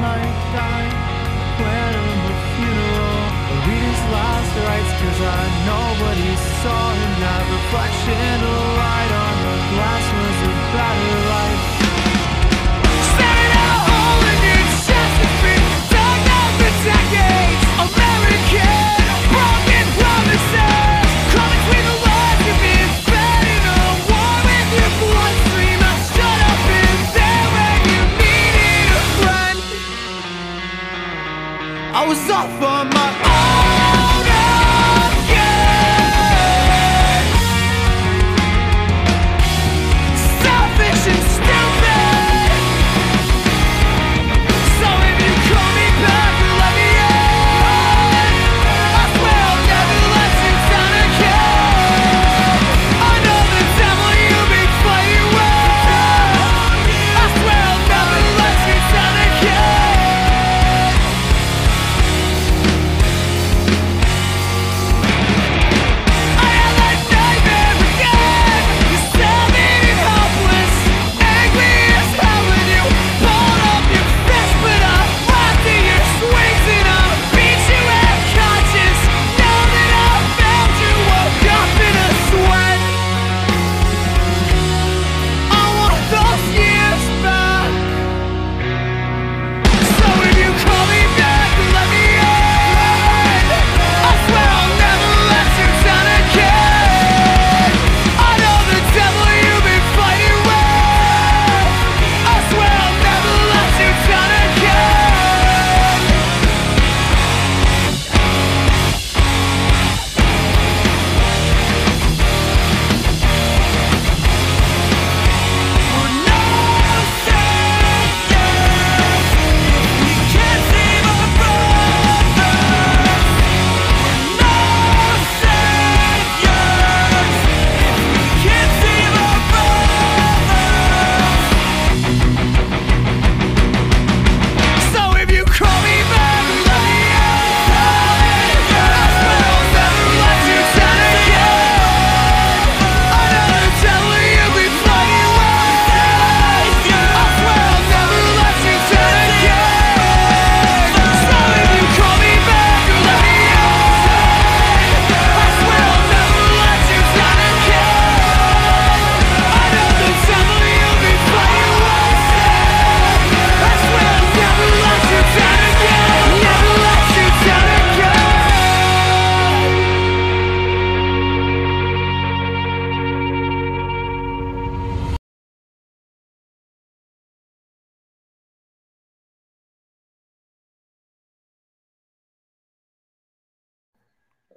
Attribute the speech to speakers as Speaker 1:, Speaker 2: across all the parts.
Speaker 1: might die. Plan of a funeral. I read his last rites cause I nobody saw him. That reflection of light on the glass was off my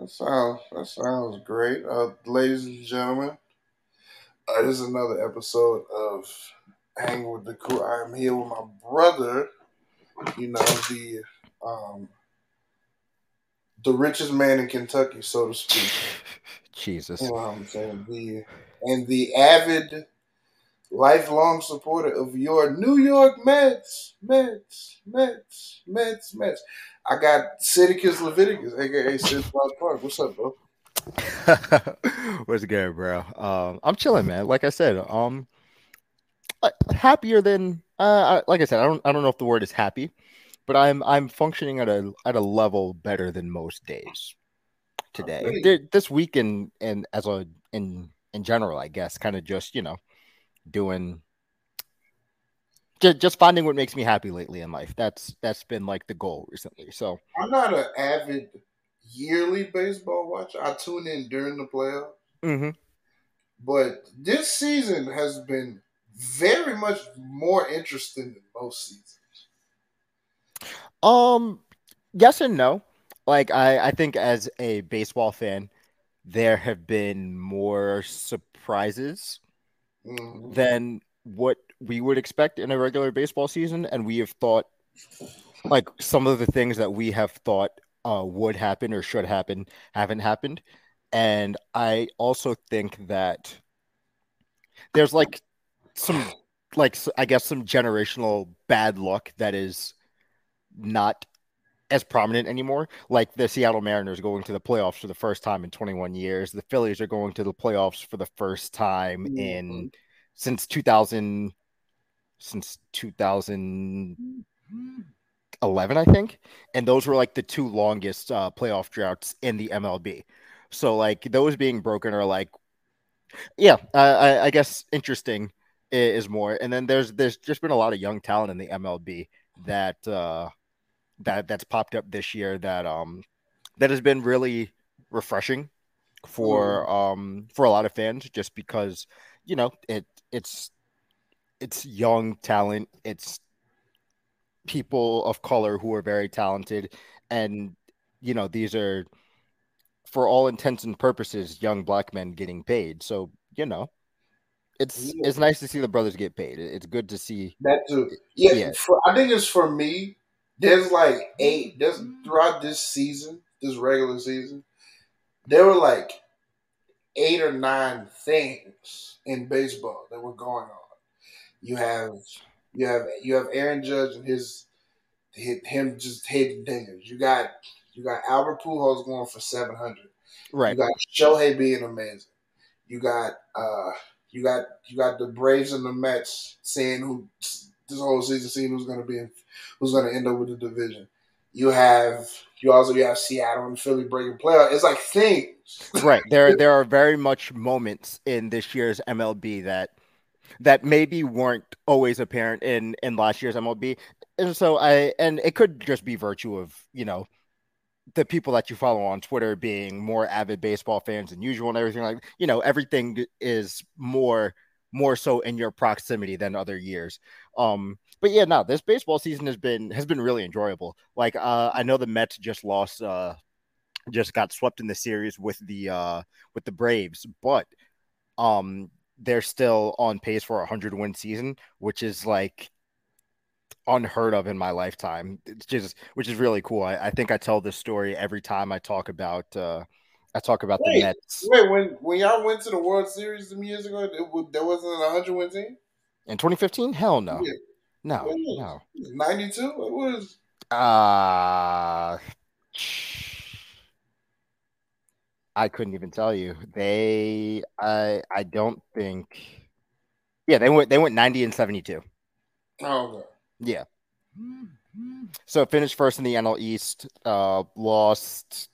Speaker 1: That
Speaker 2: sounds that sounds great, uh, ladies and gentlemen. Uh, this is another episode of Hang with the Crew. I'm here with my brother. You know the um, the richest man in Kentucky, so to speak.
Speaker 3: Jesus.
Speaker 2: You know I'm saying? The and the avid, lifelong supporter of your New York Mets, Mets, Mets, Mets, Mets. I got Sidicus Leviticus, aka Sid Park. What's up, bro?
Speaker 3: What's good, bro? Um, I'm chilling, man. Like I said, um, uh, happier than uh, I- like I said. I don't, I don't know if the word is happy, but I'm, I'm functioning at a, at a level better than most days today.
Speaker 2: Okay.
Speaker 3: This week and and as a in in general, I guess, kind of just you know, doing. Just, just finding what makes me happy lately in life. That's that's been like the goal recently. So
Speaker 2: I'm not an avid yearly baseball watcher. I tune in during the playoffs,
Speaker 3: Mm-hmm.
Speaker 2: but this season has been very much more interesting than most seasons.
Speaker 3: Um, yes and no. Like I, I think as a baseball fan, there have been more surprises
Speaker 2: Mhm.
Speaker 3: than what we would expect in a regular baseball season, and we have thought like some of the things that we have thought uh, would happen or should happen haven't happened, and I also think that there's like some like I guess some generational bad luck that is not as prominent anymore. Like the Seattle Mariners going to the playoffs for the first time in 21 years. The Phillies are going to the playoffs for the first time in
Speaker 2: Mhm.
Speaker 3: since 2000 since 2011, I think, and those were like the two longest uh, playoff droughts in the MLB. So like those being broken are like, yeah, uh, I, I guess interesting is more. And then there's there's just been a lot of young talent in the MLB that uh, that that's popped up this year that um that has been really refreshing for um for a lot of fans just because you know it it's it's young talent it's people of color who are very talented and you know these are for all intents and purposes young black men getting paid so you know it's
Speaker 2: Yeah.
Speaker 3: it's nice to see the brothers get paid it's good to see
Speaker 2: That too. Yeah,
Speaker 3: Yeah.
Speaker 2: For, I think it's for me. There's like eight. There's throughout this season, this regular season, there were like eight or nine things in baseball that were going on. You have you have you have Aaron Judge and his hit him just hitting dingers. You got you got Albert Pujols going for seven hundred.
Speaker 3: right
Speaker 2: You got Shohei being amazing. You got uh you got you got the Braves and the Mets saying who this whole season seeing who's gonna be in, who's gonna end up with the division. You have you also you have Seattle and Philly breaking playoff. It's like things.
Speaker 3: right there there are very much moments in this year's MLB that that maybe weren't always apparent in in last year's MLB and so I and it could just be virtue of you know the people that you follow on Twitter being more avid baseball fans than usual and everything like you know everything is more more so in your proximity than other years. Um but yeah no this baseball season has been has been really enjoyable. Like uh I know the Mets just lost uh just got swept in the series with the uh with the Braves, but um they're still on pace for a hundred win season, which is like unheard of in my lifetime. It's just which is really cool. I, I think I tell this story every time I talk about uh I talk about
Speaker 2: Wait,
Speaker 3: the Mets
Speaker 2: Wait, when when y'all went to the World Series some years ago, it, there wasn't a hundred win team.
Speaker 3: in 2015. Hell no,
Speaker 2: Yeah.
Speaker 3: no, no.
Speaker 2: Ninety two. What was?
Speaker 3: Uh I couldn't even tell you. They I I don't think Yeah, they went they went 90 and 72.
Speaker 2: Oh, okay.
Speaker 3: Yeah. So finished first in the NL East, uh lost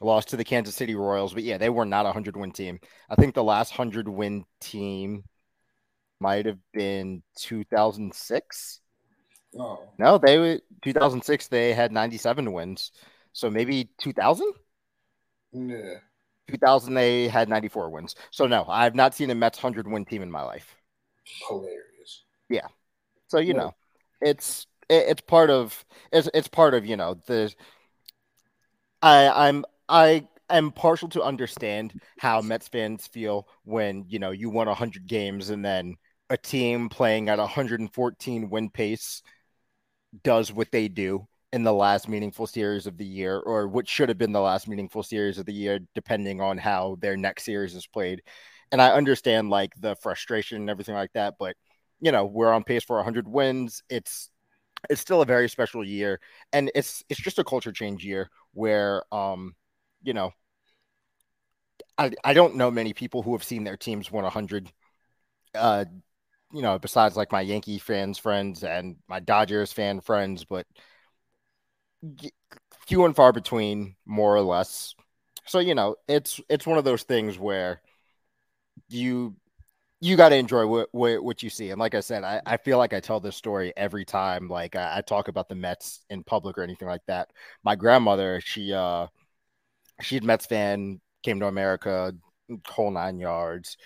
Speaker 3: lost to the Kansas City Royals, but yeah, they were not a 100 win team. I think the last 100 win team might have been 2006.
Speaker 2: Oh,
Speaker 3: No, they were 2006 they had 97 wins. So maybe 2000?
Speaker 2: Yeah.
Speaker 3: 2000 they had 94 wins. So no, I've not seen a Mets 100 win team in my life.
Speaker 2: Hilarious. Yeah.
Speaker 3: So you
Speaker 2: Yeah.
Speaker 3: know, it's it, it's part of it's it's part of you know the. I I'm I am partial to understand how Mets fans feel when you know you won 100 games and then a team playing at 114 win pace does what they do in the last meaningful series of the year or what should have been the last meaningful series of the year depending on how their next series is played. And i understand like the frustration and everything like that but you know we're on pace for 100 wins. It's it's still a very special year and it's it's just a culture change year where um you know i i don't know many people who have seen their teams win 100 uh you know besides like my yankee fans friends and my dodgers fan friends but few and far between more or less. So you know it's it's one of those things where you you got to enjoy what, what what you see. And like i said I, I feel like i tell this story every time. Like I, I talk about the mets in public or anything like that. My grandmother she uh she's mets fan came to america whole nine yards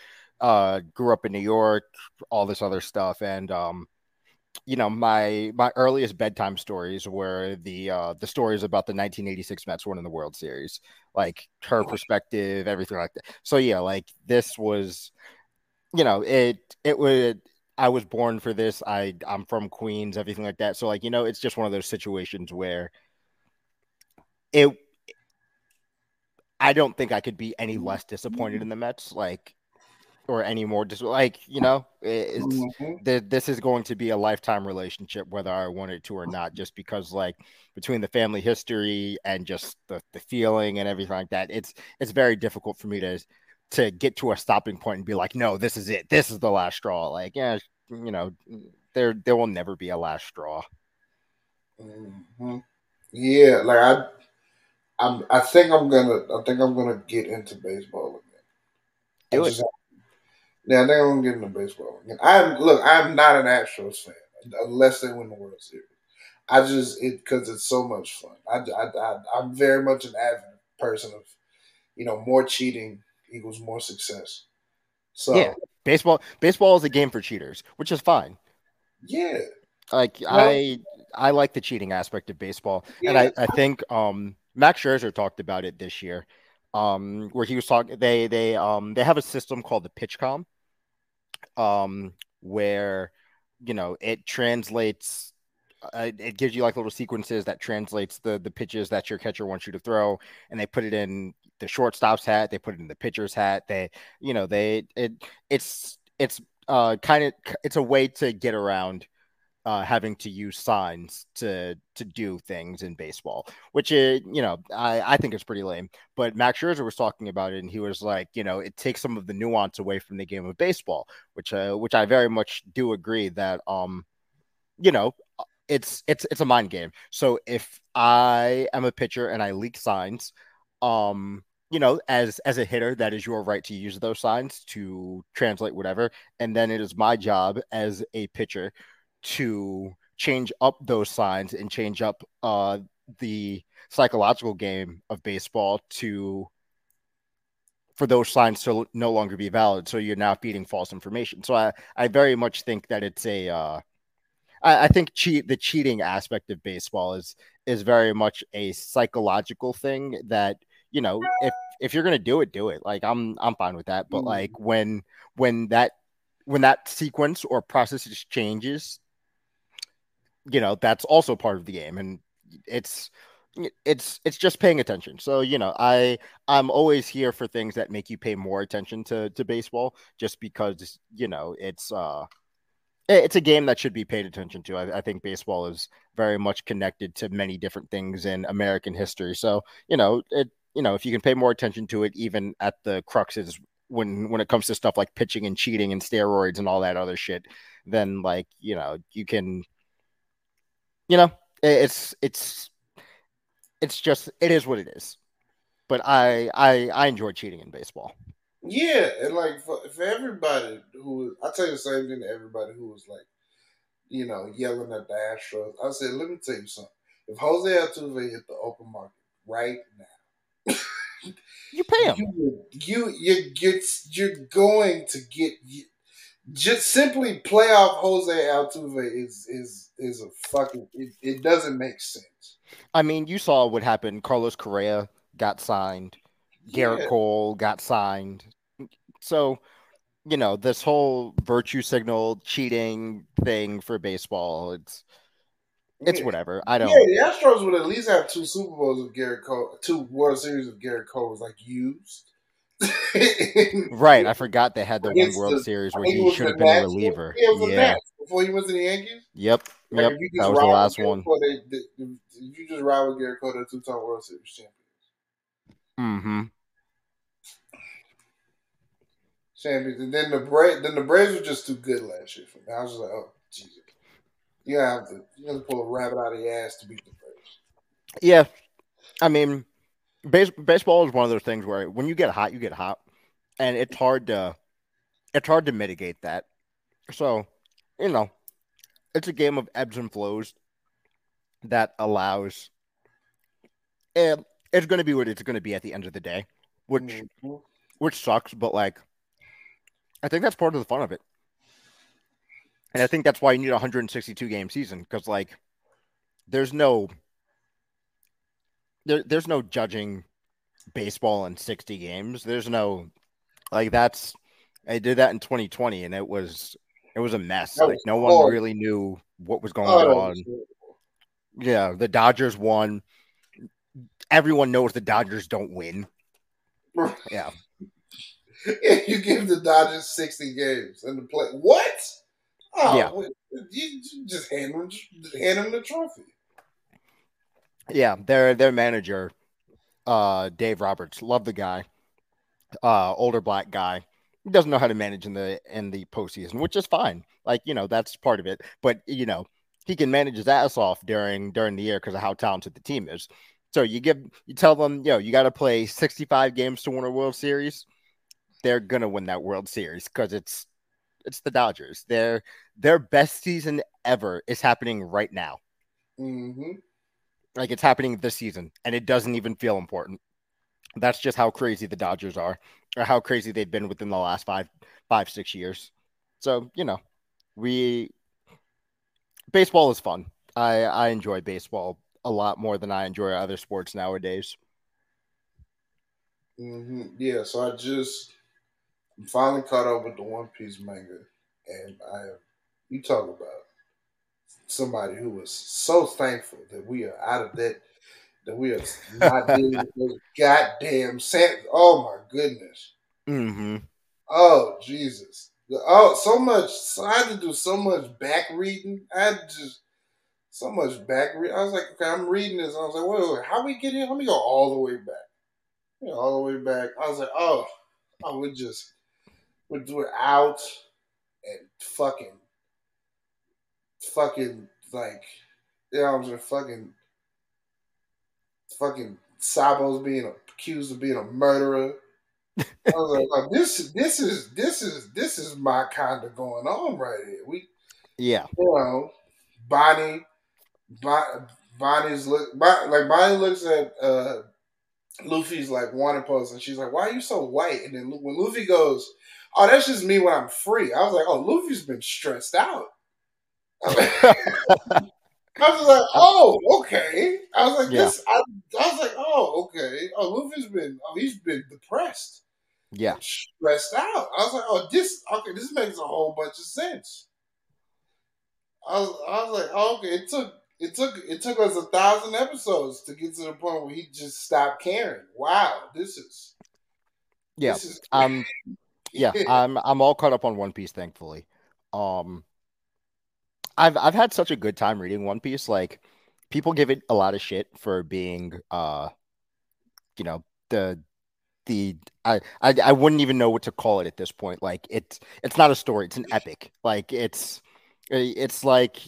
Speaker 3: uh grew up in new york all this other stuff. And um you know my my earliest bedtime stories were the uh the stories about the 1986 Mets winning the World Series like her perspective everything like that. So yeah like this was you know it it would I was born for this I I'm from Queens everything like that. So like you know it's just one of those situations where it I don't think I could be any less disappointed in the Mets like or any more dis- like you know it- it's
Speaker 2: Mhm.
Speaker 3: th- this is going to be a lifetime relationship whether I want it to or not just because like between the family history and just the, the feeling and everything like that it's it's very difficult for me to to get to a stopping point and be like no this is it this is the last straw like yeah you know there there will never be a last straw.
Speaker 2: hmm Yeah, like I, I'm. I think I'm gonna. I think I'm gonna get into baseball again. I
Speaker 3: Do it.
Speaker 2: Yeah, I think I'm gonna get into baseball again. I'm look. I'm not an Astros fan unless they win the World Series. I just it because it's so much fun. I, I, I I'm very much an avid person of, you know, more cheating equals more success. So
Speaker 3: Yeah. Baseball baseball is a game for cheaters, which is fine.
Speaker 2: yeah,
Speaker 3: Like I I like the cheating aspect of baseball, and I, I think um Max Scherzer talked about it this year, um where he was talking. They they um they have a system called the PitchCom, um where you know it translates. Uh, it gives you like little sequences that translates the the pitches that your catcher wants you to throw, and they put it in the shortstop's hat. They put it in the pitcher's hat. They you know they it it's it's uh kind of it's a way to get around uh, having to use signs to to do things in baseball, which is you know I I think it's pretty lame. But Max Scherzer was talking about it, and he was like, you know, it takes some of the nuance away from the game of baseball, which uh, which I very much do agree that um, you know, it's it's it's a mind game. So if I am a pitcher and I leak signs, um, you know, as as a hitter, that is your right to use those signs to translate whatever, and then it is my job as a pitcher to change up those signs and change up uh, the psychological game of baseball to for those signs to no longer be valid. So you're now feeding false information. So I, I very much think that it's a uh, I, I think cheat the cheating aspect of baseball is is very much a psychological thing that you know if if you're gonna do it, do it. Like I'm I'm fine with that. But
Speaker 2: Mhm.
Speaker 3: like when when that when that sequence or process just changes, you know, that's also part of the game. And it's it's it's just paying attention. So, you know, I I'm always here for things that make you pay more attention to to baseball just because, you know, it's uh it's a game that should be paid attention to. I, I think baseball is very much connected to many different things in American history. So, you know, it you know, if you can pay more attention to it, even at the cruxes when when it comes to stuff like pitching and cheating and steroids and all that other shit, then like, you know, you can you know, it's it's it's just it is what it is. But I I I enjoy cheating in baseball.
Speaker 2: Yeah, and like for, for everybody who, I tell you the same thing to everybody who was like, you know, yelling at the Astros. I said, let me tell you something. If Jose Altuve hit the open market right now,
Speaker 3: You pay him.
Speaker 2: you you you get you're going to get you, just simply playoff Jose Altuve is is is a fucking it, it doesn't make sense.
Speaker 3: I mean, you saw what happened. Carlos Correa got signed. Gerrit
Speaker 2: Yeah.
Speaker 3: Cole got signed. So, you know, this whole virtue signal cheating thing for baseball, it's it's
Speaker 2: Yeah.
Speaker 3: whatever. I don't
Speaker 2: Yeah, the Astros would at least have two Super Bowls of Gerrit Cole, two World Series of Gerrit Cole was like used.
Speaker 3: Right, I forgot they had the one World
Speaker 2: the-
Speaker 3: Series where he should have been a reliever.
Speaker 2: Yeah,
Speaker 3: Yeah.
Speaker 2: Before he was in the Yankees.
Speaker 3: Yep.
Speaker 2: Like,
Speaker 3: Yep. That was the last one.
Speaker 2: Cole, they, they, you just ride with Gerrit Cole, they're two-time World Series champions.
Speaker 3: Mm-hmm.
Speaker 2: Champions, and then the Braves, then the Braves were just too good last year for me. I was just like, oh Jesus, you have to you have to pull a rabbit out of your ass to beat the Braves.
Speaker 3: Yeah. I mean, base, baseball is one of those things where when you get hot, you get hot. And it's hard to it's hard to mitigate that. So, you know, it's a game of ebbs and flows that allows and it's going to be what it's going to be at the end of the day, which
Speaker 2: Mhm.
Speaker 3: which sucks, but like I think that's part of the fun of it. And I think that's why you need a 162 game season because like there's no there, there's no judging baseball in 60 games. There's no like that's I did that in 2020 and it was it was a mess.
Speaker 2: That
Speaker 3: Like no one really knew what was going
Speaker 2: Oh,
Speaker 3: on.
Speaker 2: was.
Speaker 3: Yeah, the Dodgers won. Everyone knows the Dodgers don't win. Yeah.
Speaker 2: If you give the Dodgers sixty games and the play, what? Oh,
Speaker 3: Yeah.
Speaker 2: you you just hand them, just hand them the trophy.
Speaker 3: Yeah, their their manager, uh, Dave Roberts, love the guy. Uh, older black guy, he doesn't know how to manage in the in the postseason, which is fine. Like, you know, that's part of it. But you know, he can manage his ass off during during the year because of how talented the team is. So you give you tell them, yo, you got to play 65 games to win a World Series. They're gonna win that World Series because it's it's the Dodgers. Their their best season ever is happening right now.
Speaker 2: Mm-hmm.
Speaker 3: Like it's happening this season, and it doesn't even feel important. That's just how crazy the Dodgers are, or how crazy they've been within the last five, five, six years. So you know, we baseball is fun. I I enjoy baseball a lot more than I enjoy other sports nowadays.
Speaker 2: Mm-hmm. Yeah, so I just I'm finally caught up with the One Piece manga, and I you talk about somebody who was so thankful that we are out of that, that we are not dealing with those goddamn sand. Oh my goodness.
Speaker 3: Mm-hmm.
Speaker 2: Oh Jesus. Oh, so much. So I had to do so much back reading. I had just so much back reading. I was like, okay, I'm reading this. I was like, wait, wait, how we get here? Let me go all the way back. You know, all the way back. I was like, oh, I would just would do it out and fucking fucking like yeah, I'm just fucking fucking Sabo's being accused of being a murderer. I was like, oh, this this is this is this is my kind of going on right here. We
Speaker 3: Yeah.
Speaker 2: you know, Bonnie, Bon- Bonnie's look, Bon- like Bonnie looks at uh, Luffy's like wanted pose, and she's like, "Why are you so white?" And then when Luffy goes, "Oh, that's just me when I'm free," I was like, "Oh, Luffy's been stressed out." I was like, "Oh, okay." I was like,
Speaker 3: Yeah.
Speaker 2: "This," I, I was like, "Oh, okay." Oh, Luffy's been, oh, he's been depressed,
Speaker 3: Yeah.
Speaker 2: stressed out. I was like, "Oh, this, okay, this makes a whole bunch of sense." I was, I was like, oh, okay. It took it took it took us a thousand episodes to get to the point where he just stopped caring. Wow, this is
Speaker 3: Yeah.
Speaker 2: This is
Speaker 3: Um yeah, I'm I'm all caught up on One Piece, thankfully. Um I've I've had such a good time reading One Piece. Like people give it a lot of shit for being uh you know, the the I, I I wouldn't even know what to call it at this point. Like it's it's not a story, it's an epic. Like it's it's like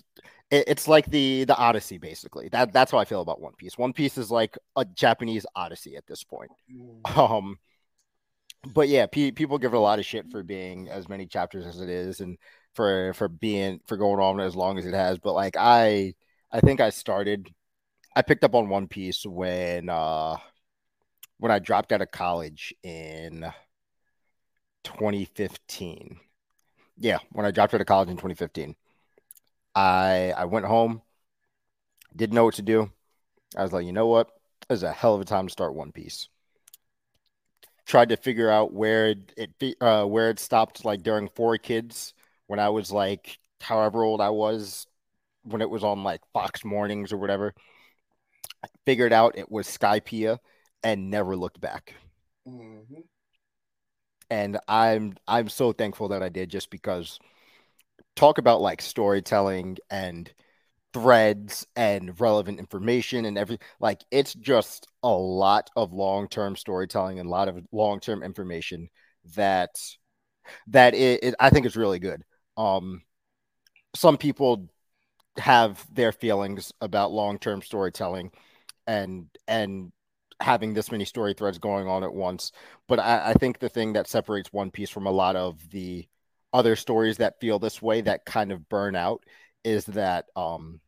Speaker 3: it's like the the Odyssey basically. That that's how I feel about One Piece. One Piece is like a Japanese Odyssey at this point. Um, but yeah, pe- people give it a lot of shit for being as many chapters as it is, and for for being for going on as long as it has. But like I, I think I started, I picked up on One Piece when uh when I dropped out of college in 2015. Yeah, when I dropped out of college in 2015, I I went home, didn't know what to do. I was like, you know what? This is a hell of a time to start One Piece tried to figure out where it, it uh, where it stopped like during 4Kids when I was like however old I was when it was on like Fox mornings or whatever. I figured out it was Skypiea and never looked back.
Speaker 2: Mhm.
Speaker 3: And I'm I'm so thankful that I did just because talk about like storytelling and threads and relevant information and every like it's just a lot of long-term storytelling and a lot of long-term information that that it, it I think is really good. Um some people have their feelings about long-term storytelling and and having this many story threads going on at once. But I, I think the thing that separates One Piece from a lot of the other stories that feel this way that kind of burn out is that um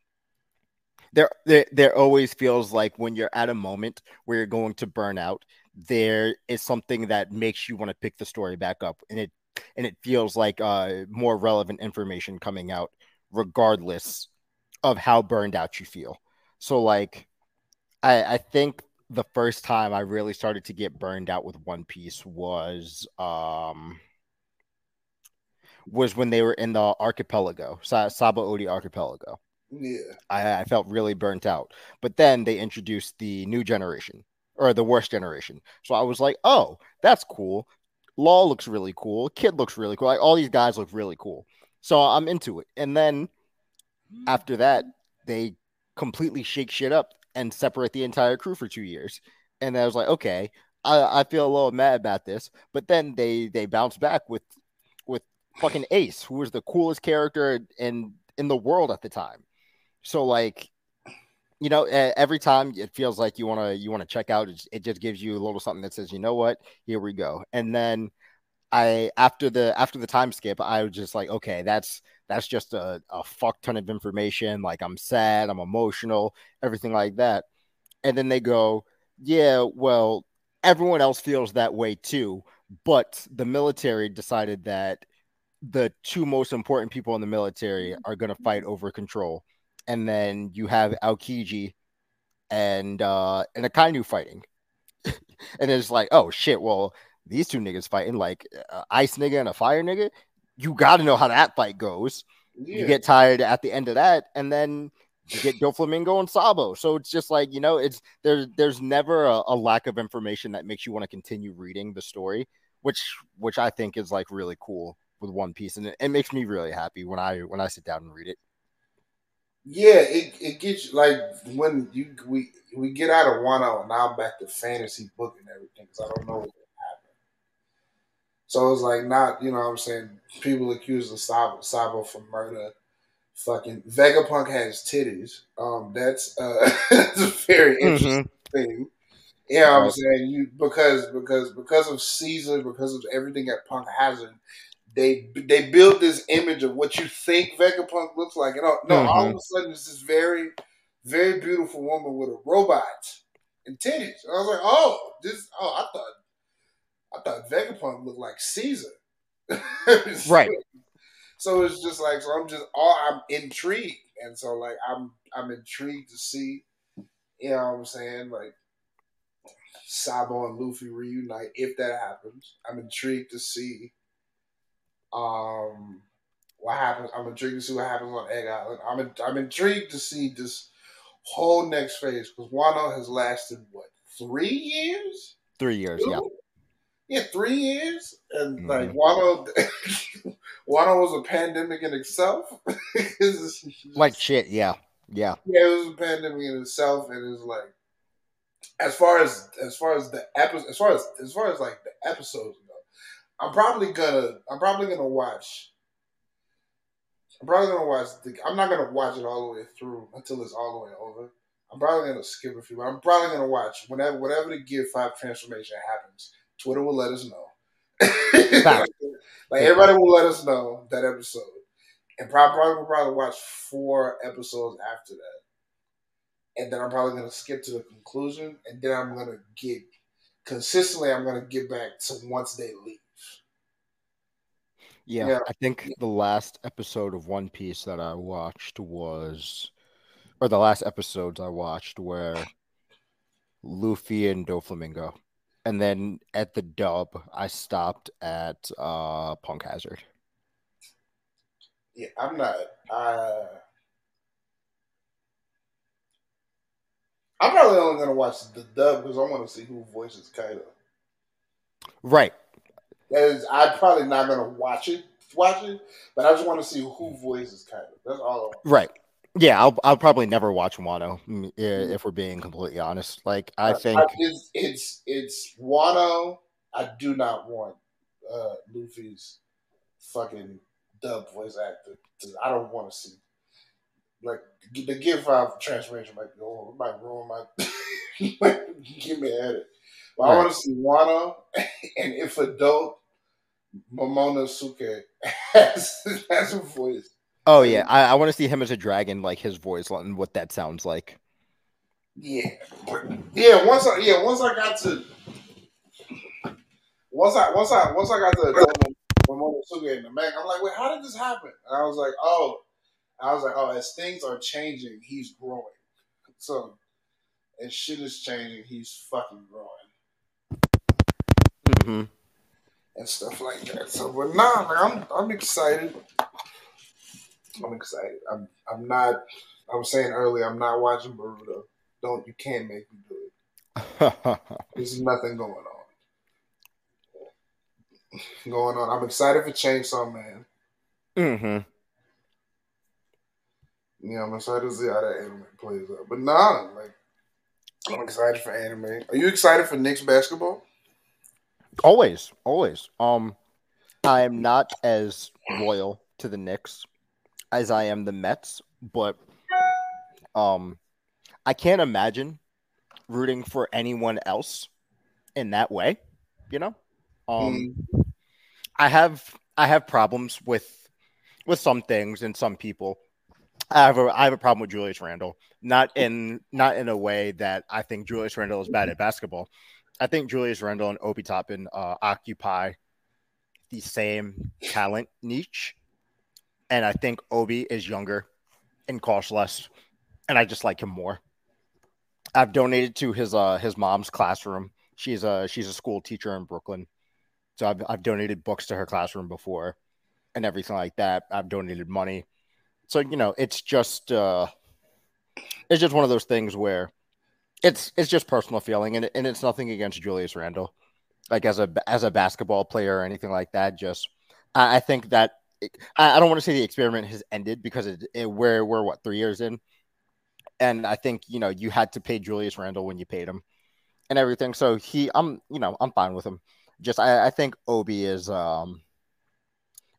Speaker 3: there, there there always feels like when you're at a moment where you're going to burn out, there is something that makes you want to pick the story back up, and it and it feels like uh, more relevant information coming out, regardless of how burned out you feel. So, like, I I think the first time I really started to get burned out with One Piece was um was when they were in the archipelago, Sa- Sabaody archipelago.
Speaker 2: Yeah.
Speaker 3: I, I felt really burnt out. But then they introduced the new generation or the worst generation. So I was like, oh, that's cool. Law looks really cool. Kid looks really cool. Like all these guys look really cool. So I'm into it. And then after that, they completely shake shit up and separate the entire crew for two years. And I was like, okay, I, I feel a little mad about this. But then they they bounce back with with fucking Ace, who was the coolest character in in the world at the time. So like, you know, every time it feels like you want to you want to check out, it it just gives you a little something that says, you know what, here we go. And then I after the after the time skip, I was just like, okay, that's that's just a, a fuck ton of information. Like I'm sad, I'm emotional, everything like that. And then they go, yeah, well, everyone else feels that way too. But the military decided that the two most important people in the military are going to fight over control. And then you have Aokiji and uh and Akainu fighting. and it's like, oh shit, well, these two niggas fighting like uh, ice nigga and a fire nigga. You got to know how that fight goes.
Speaker 2: Yeah.
Speaker 3: You get tired at the end of that, and then you get Doflamingo and Sabo. So it's just like you know, it's there's there's never a, a lack of information that makes you want to continue reading the story, which which I think is like really cool with One Piece, and it, it makes me really happy when I when I sit down and read it.
Speaker 2: Yeah, it, it gets you like when you we we get out of Wano and now I'm back to fantasy book and everything because I don't know. So it's like not you know what I'm saying people accuse of Sabo, Sabo for murder. Fucking Vegapunk has titties. Um, that's uh, that's a very interesting thing. Yeah, you know I'm saying you because because because of Caesar, because of everything that Punk Hazard, they they build this image of what you think Vegapunk looks like, and all, no, all of a sudden it's this very very beautiful woman with a robot and titties. And I was like, oh, this oh, I thought I thought Vegapunk looked like Caesar.
Speaker 3: Right.
Speaker 2: So it's just like so I'm just all I'm intrigued. And so like I'm I'm intrigued to see, you know what I'm saying, like Sabo and Luffy reunite if that happens. I'm intrigued to see um what happens. I'm intrigued to see what happens on Egg Island. I'm in, I'm intrigued to see this whole next phase because Wano has lasted what three years?
Speaker 3: Three years, yeah.
Speaker 2: Yeah, three years, and
Speaker 3: Mhm.
Speaker 2: like Wano, Wano was a pandemic in itself. It's just-
Speaker 3: Like shit, yeah, yeah.
Speaker 2: yeah, it was a pandemic in itself, and it's like, as far as as far as the episode, as far as as far as like the episodes go, I'm probably gonna I'm probably gonna watch. I'm probably gonna watch. The, I'm not gonna watch it all the way through until it's all the way over. I'm probably gonna skip a few. But I'm probably gonna watch whenever whatever the Gear Five transformation happens. Twitter will let us know. Like everybody will let us know that episode, and probably probably will probably watch four episodes after that, and then I'm probably gonna skip to the conclusion, and then I'm gonna get consistently. I'm gonna get back to once they leave.
Speaker 3: Yeah,
Speaker 2: Yeah.
Speaker 3: I think the last episode of One Piece that I watched was, or the last episodes I watched were Luffy and Doflamingo, and then at the dub I stopped at uh Punk Hazard.
Speaker 2: Yeah, I'm not. Uh, I'm probably only gonna watch the dub because I want to see who voices Kaido.
Speaker 3: Right.
Speaker 2: Is, I'm probably not gonna watch it, watch it, but I just want to see who voices Kaido. That's all I want.
Speaker 3: Right. Yeah, I'll I'll probably never watch Wano mm, if we're being completely honest. Like I think
Speaker 2: it's it's it's Wano. I do not want uh, Luffy's fucking dub voice actor. I don't want to see like the Gear Five transformation might be over. It might ruin my give me a headache. But I want to see Wano and if a dope Momonosuke has has a voice.
Speaker 3: Oh yeah, I, I want to see him as a dragon, like his voice and what that sounds like.
Speaker 2: Yeah, yeah. Once I yeah, once I got to once I once I once I got to Momonosuke Suge in the Mac, I'm like, wait, how did this happen? And I was like, oh, I was like, oh, as things are changing, he's growing. So, as shit is changing, he's fucking growing Mm
Speaker 3: hmm
Speaker 2: and stuff like that. So, but nah, man, I'm I'm excited. I'm excited. I'm I'm not. I was saying earlier, I'm not watching Boruto. Don't you can't make me do it. There's nothing going on. Going on. I'm excited for Chainsaw Man.
Speaker 3: Mm-hmm.
Speaker 2: Yeah, I'm excited to see how that anime plays out. But nah, like I'm excited for anime. Are you excited for Knicks basketball?
Speaker 3: Always, always. Um, I am not as loyal to the Knicks as I am the Mets, but um, I can't imagine rooting for anyone else in that way. You know, um, I have I have problems with with some things and some people. I have a I have a problem with Julius Randle, not in not in a way that I think Julius Randle is bad at basketball. I think Julius Randle and Obi Toppin uh, occupy the same talent niche, and I think Obi is younger and costs less, and I just like him more. I've donated to his uh his mom's classroom. She's a she's a school teacher in Brooklyn, so I've I've donated books to her classroom before, and everything like that. I've donated money, so you know it's just uh it's just one of those things where it's it's just personal feeling, and and it's nothing against Julius Randle, like as a as a basketball player or anything like that. Just I, I think that I, don't want to say the experiment has ended because it, it we're we're what three years in, and I think you know you had to pay Julius Randle when you paid him, and everything. So he, I'm you know I'm fine with him. Just I, I think Obi is um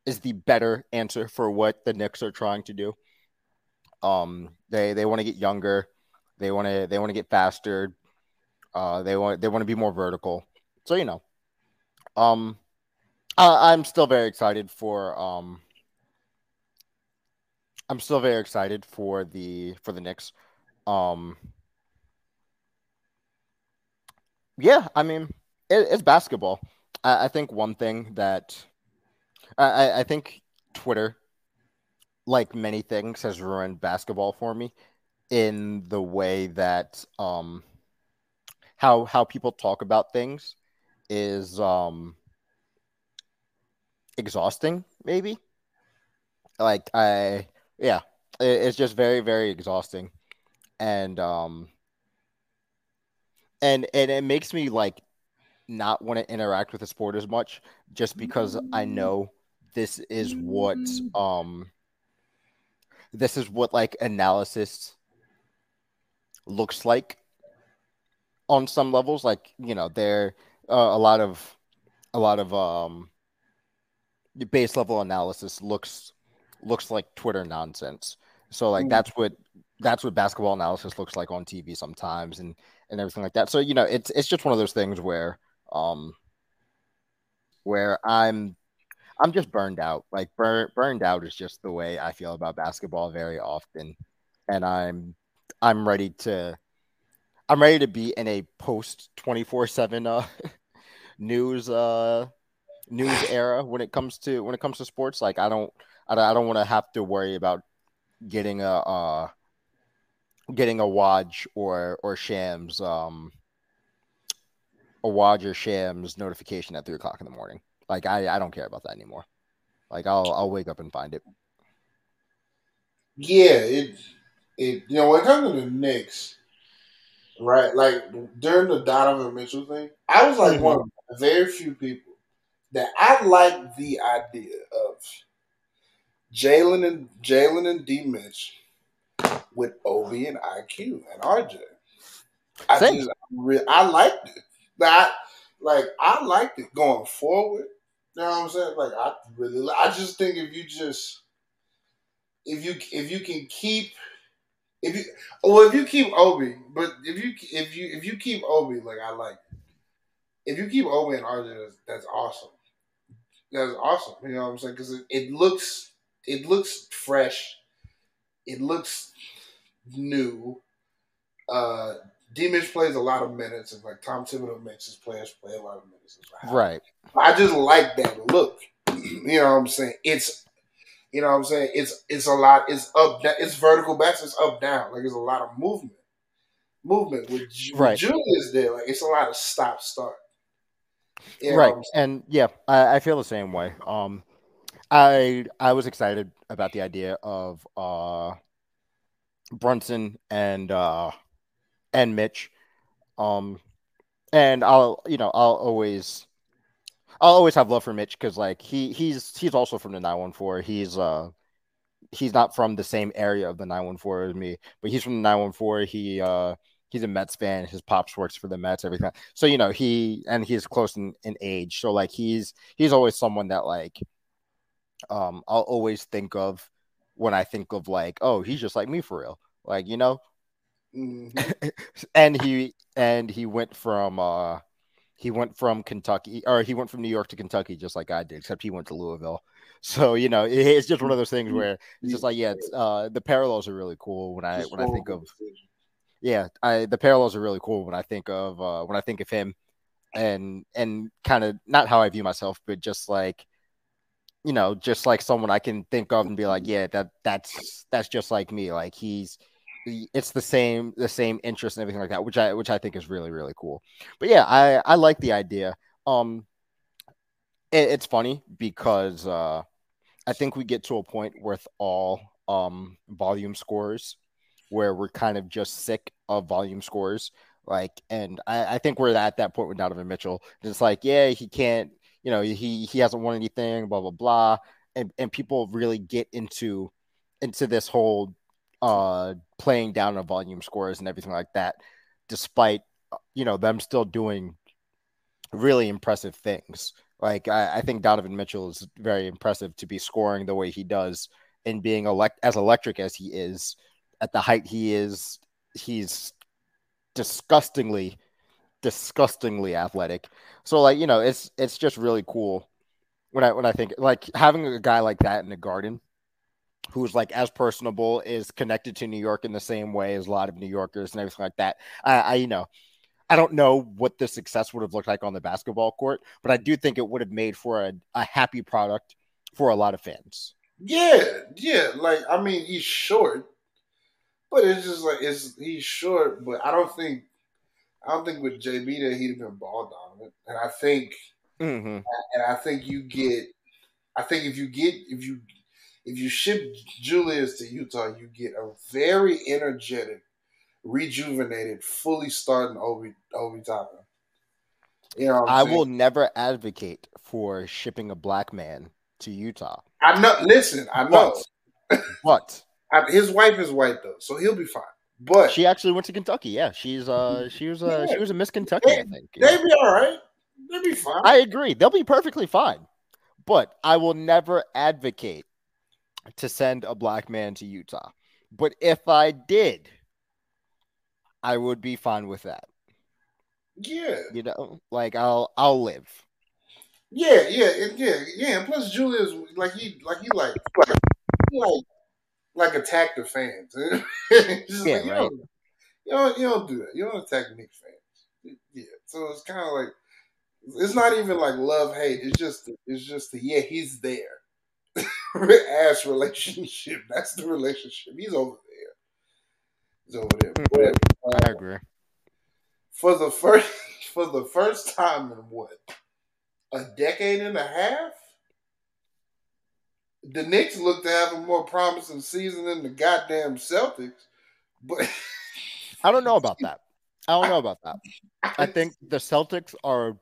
Speaker 3: is the better answer for what the Knicks are trying to do. Um, they they want to get younger, they want to they want to get faster, uh, they want they want to be more vertical. So you know, um, I, I'm still very excited for um, I'm still very excited for the for the Knicks. Um, yeah, I mean, it, it's basketball. I, I think one thing that I, I think Twitter, like many things, has ruined basketball for me in the way that um how how people talk about things is um exhausting maybe. Like i yeah it, it's just very very exhausting. And um and and it makes me like not want to interact with the sport as much just because i know this is what um this is what like analysis looks like on some levels. Like you know there uh, a lot of a lot of um base level analysis looks looks like twitter nonsense. So like
Speaker 2: Mm.
Speaker 3: that's what that's what basketball analysis looks like on tv sometimes and and everything like that. So you know it's it's just one of those things where um where i'm i'm just burned out. Like bur- burned out is just the way i feel about basketball very often. And i'm i'm ready to i'm ready to be in a post 24/7 uh news uh news era when it comes to when it comes to sports like i don't i don't, I don't want to have to worry about getting a uh getting a Woj or or Shams um a Woj or Shams notification at three o'clock in the morning. Like I I don't care about that anymore. Like I'll I'll wake up and find it.
Speaker 2: Yeah, it it you know when it comes to the Knicks, right? Like during the Donovan Mitchell thing, I was like
Speaker 3: Mhm.
Speaker 2: one of very few people that I like the idea of Jalen and Jalen and D Mitch with Obi and IQ and RJ. I
Speaker 3: Same.
Speaker 2: just re- I liked it. That like I liked it going forward. You know what I'm saying? Like I really, I just think if you just if you if you can keep if you well if you keep Obi, but if you if you if you keep Obi, like I like, it. if you keep Obi and RJ, that's, that's awesome. That's awesome. You know what I'm saying? Because it, it looks it looks fresh. It looks new. Uh, D Mitch plays a lot of minutes, and like Tom Thibodeau makes his players play a lot of minutes.
Speaker 3: Right.
Speaker 2: I just like that look. you know what I'm saying? It's you know what I'm saying? It's it's a lot. It's up. It's vertical backs. It's up down. Like it's a lot of movement. Movement with, with
Speaker 3: Right.
Speaker 2: Julius there. Like it's a lot of stop start. You know
Speaker 3: right.
Speaker 2: what I'm saying?
Speaker 3: And yeah, I, I feel the same way. Um I I was excited about the idea of uh Brunson and uh and Mitch. Um and I'll you know, I'll always I'll always have love for Mitch because like he he's he's also from the 914. He's uh he's not from the same area of the 914 as me, but he's from the 914. He uh he's a Mets fan. His pops works for the Mets, everything. So you know he and he's close in, in age. So like he's he's always someone that like um I'll always think of when I think of like oh he's just like me for real. Like you know,
Speaker 2: Mhm.
Speaker 3: and he and he went from uh he went from Kentucky or he went from New York to Kentucky just like I did, except he went to Louisville. So you know, it- it's just one of those things where it's just like yeah, it's, uh, the parallels are really cool when I when I think of yeah, I the parallels are really cool when I think of uh when I think of him and and kind of not how I view myself, but just like you know, just like someone I can think of and be like, yeah, that that's that's just like me. Like he's it's the same the same interest and everything like that, which I which I think is really really cool. But yeah, I I like the idea. Um, it, it's funny because uh, I think we get to a point with all um volume scores where we're kind of just sick of volume scores. Like, and I, I think we're at that point with Donovan Mitchell. It's like, yeah, he can't, you know, he he hasn't won anything, blah blah blah, and and people really get into into this whole uh playing down of volume scores and everything like that, despite you know them still doing really impressive things. Like I, I think Donovan Mitchell is very impressive to be scoring the way he does and being elect as electric as he is at the height he is. He's disgustingly, disgustingly athletic. So like you know, it's it's just really cool when I when I think like having a guy like that in the Garden, who's like as personable, is connected to New York in the same way as a lot of New Yorkers and everything like that. I, I you know. I don't know what the success would have looked like on the basketball court, but I do think it would have made for a, a happy product for a lot of fans.
Speaker 2: Yeah, yeah. Like I mean, he's short, but it's just like it's he's short. But I don't think I don't think with JB that he'd have been ball dominant. And I think
Speaker 3: Mm-hmm.
Speaker 2: and I think you get I think if you get if you if you ship Julius to Utah, you get a very energetic, rejuvenated, fully starting Obi Obi Toppin. You know,
Speaker 3: I
Speaker 2: I'm
Speaker 3: will never advocate for shipping a black man to Utah,
Speaker 2: I know. Listen, I know.
Speaker 3: but but
Speaker 2: his wife is white though, so he'll be fine. But
Speaker 3: she actually went to Kentucky. Yeah, she's uh she was uh she was a Miss Kentucky, I think.
Speaker 2: they be all right. They'll be fine.
Speaker 3: I agree. They'll be perfectly fine. But I will never advocate to send a black man to Utah. But if I did, I would be fine with that.
Speaker 2: yeah,
Speaker 3: You know, like I'll I'll live.
Speaker 2: yeah, yeah, yeah, yeah. And plus, Julius like he like he like like like attack the fans. Just
Speaker 3: Yeah,
Speaker 2: like, you,
Speaker 3: right.
Speaker 2: don't, you don't you don't do that. You don't attack Knicks fans. Yeah, so it's kind of like it's not even like love hate. It's just it's just the, yeah he's there. Ass relationship. That's the relationship. He's over there. He's over there.
Speaker 3: Mhm.
Speaker 2: But,
Speaker 3: I
Speaker 2: uh,
Speaker 3: agree.
Speaker 2: for the first for the first time in what a decade and a half, the Knicks look to have a more promising season than the goddamn Celtics. But
Speaker 3: I don't know about that. I don't know about that. I think the Celtics are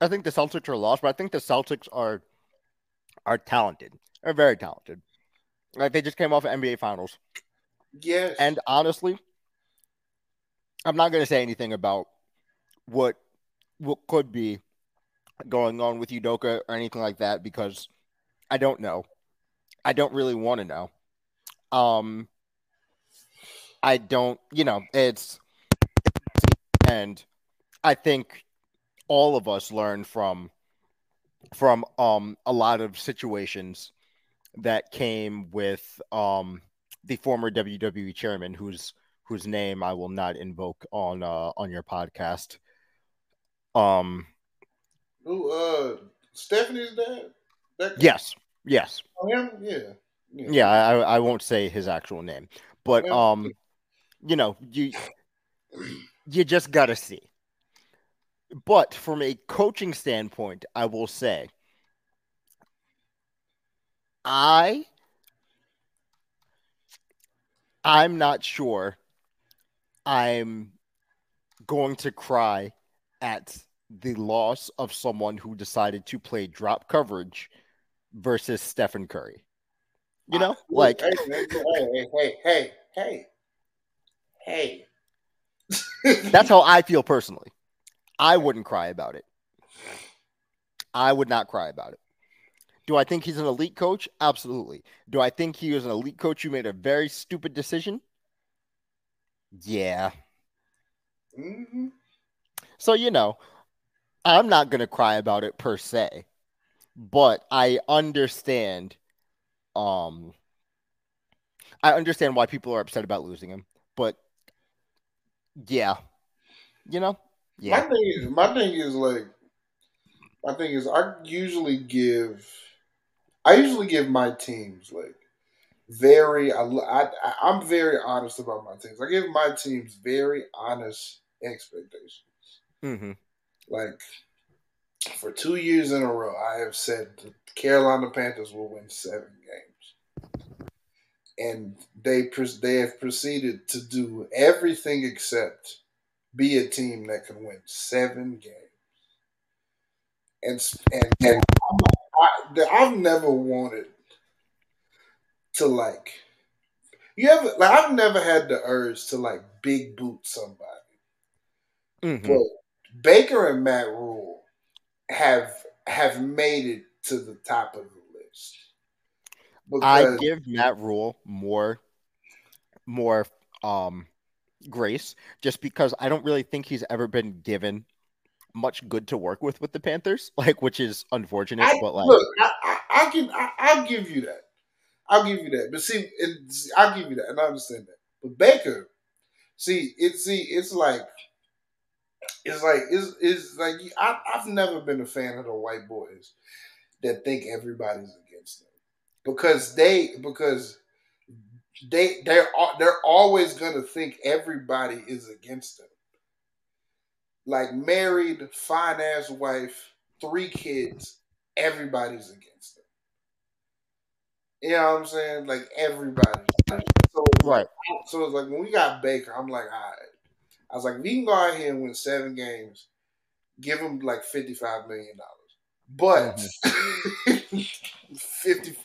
Speaker 3: I think the Celtics are lost, but I think the Celtics are are talented. They're very talented. Like they just came off of NBA finals.
Speaker 2: yes,
Speaker 3: And honestly, I'm not gonna say anything about what what could be going on with Udoka or anything like that because I don't know. I don't really want to know. Um I don't, you know, it's and I think all of us learn from from um a lot of situations that came with um the former WWE chairman whose whose name I will not invoke on uh on your podcast. Um
Speaker 2: who uh Stephanie's dad? That
Speaker 3: yes, yes.
Speaker 2: Oh, him? Yeah,
Speaker 3: Yeah, I I won't say his actual name. But
Speaker 2: Yeah.
Speaker 3: um you know, you you just got to see. But from a coaching standpoint, I will say I I'm not sure I'm going to cry at the loss of someone who decided to play drop coverage versus Stephen Curry. You know, like
Speaker 2: hey, hey, hey, hey, hey, hey.
Speaker 3: That's how I feel personally. I wouldn't cry about it. I would not cry about it. Do I think he's an elite coach? Absolutely. Do I think he was an elite coach who made a very stupid decision? Yeah.
Speaker 2: Mhm.
Speaker 3: So, you know, I'm not going to cry about it per se, but I understand um I understand why people are upset about losing him, but yeah. You know? Yeah.
Speaker 2: My thing is, my thing is like, my thing is, I usually give, I usually give my teams like very, I, I, I'm very honest about my teams. I give my teams very honest expectations.
Speaker 3: Mm-hmm.
Speaker 2: Like for two years in a row, I have said the Carolina Panthers will win seven games, and they they have proceeded to do everything except be a team that can win seven games. And and, and I, I've never wanted to like you ever like I've never had the urge to like big boot somebody.
Speaker 3: Mhm.
Speaker 2: But Baker and Matt Rhule have have made it to the top of the list.
Speaker 3: I give Matt Rhule more more um grace just because I don't really think he's ever been given much good to work with with the Panthers, like which is unfortunate,
Speaker 2: I,
Speaker 3: but like
Speaker 2: look, I, I, I can I, I'll give you that. I'll give you that. But see, I'll give you that, and I understand that. But Baker, see, it's see, it's like it's like it's it's like I, I've never been a fan of the white boys that think everybody's against them because they because they they're they're always gonna think everybody is against them. Like married, fine ass wife, three kids, everybody's against them. You know what I'm saying? Like everybody. So
Speaker 3: right.
Speaker 2: so it's like when we got Baker, I'm like, all right. I was like, we can go out here and win seven games, give them like fifty-five million dollars, but fifty,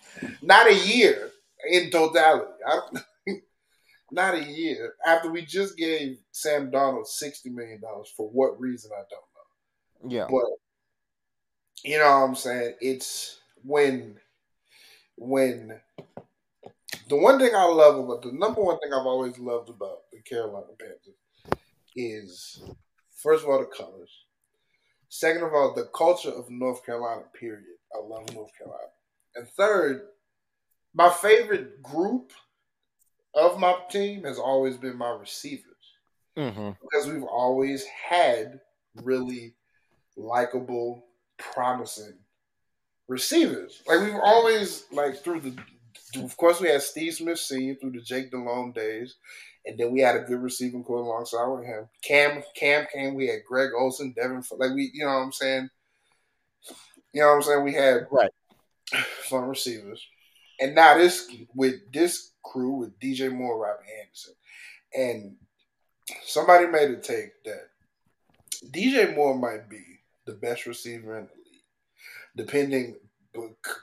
Speaker 2: not a year in totality. I don't, not a year after we just gave Sam Darnold sixty million dollars for what reason I don't know.
Speaker 3: Yeah.
Speaker 2: But you know what I'm saying? It's when when the one thing I love about the number one thing I've always loved about the Carolina Panthers is first of all the colors. Second of all, the culture of North Carolina, period. I love North Carolina. And third, my favorite group of my team has always been my receivers
Speaker 3: hmm
Speaker 2: because we've always had really likable, promising receivers. Like we've always like through the of course we had Steve Smith Senior through the Jake Delhomme days, and then we had a good receiving corps alongside with him. Cam Cam came, we had Greg Olsen, Devin like we you know what I'm saying? You know what I'm saying? We had
Speaker 3: Right.
Speaker 2: fun receivers. And now this with this crew with DJ Moore, Robbie Anderson. And somebody made a take that DJ Moore might be the best receiver in the league, depending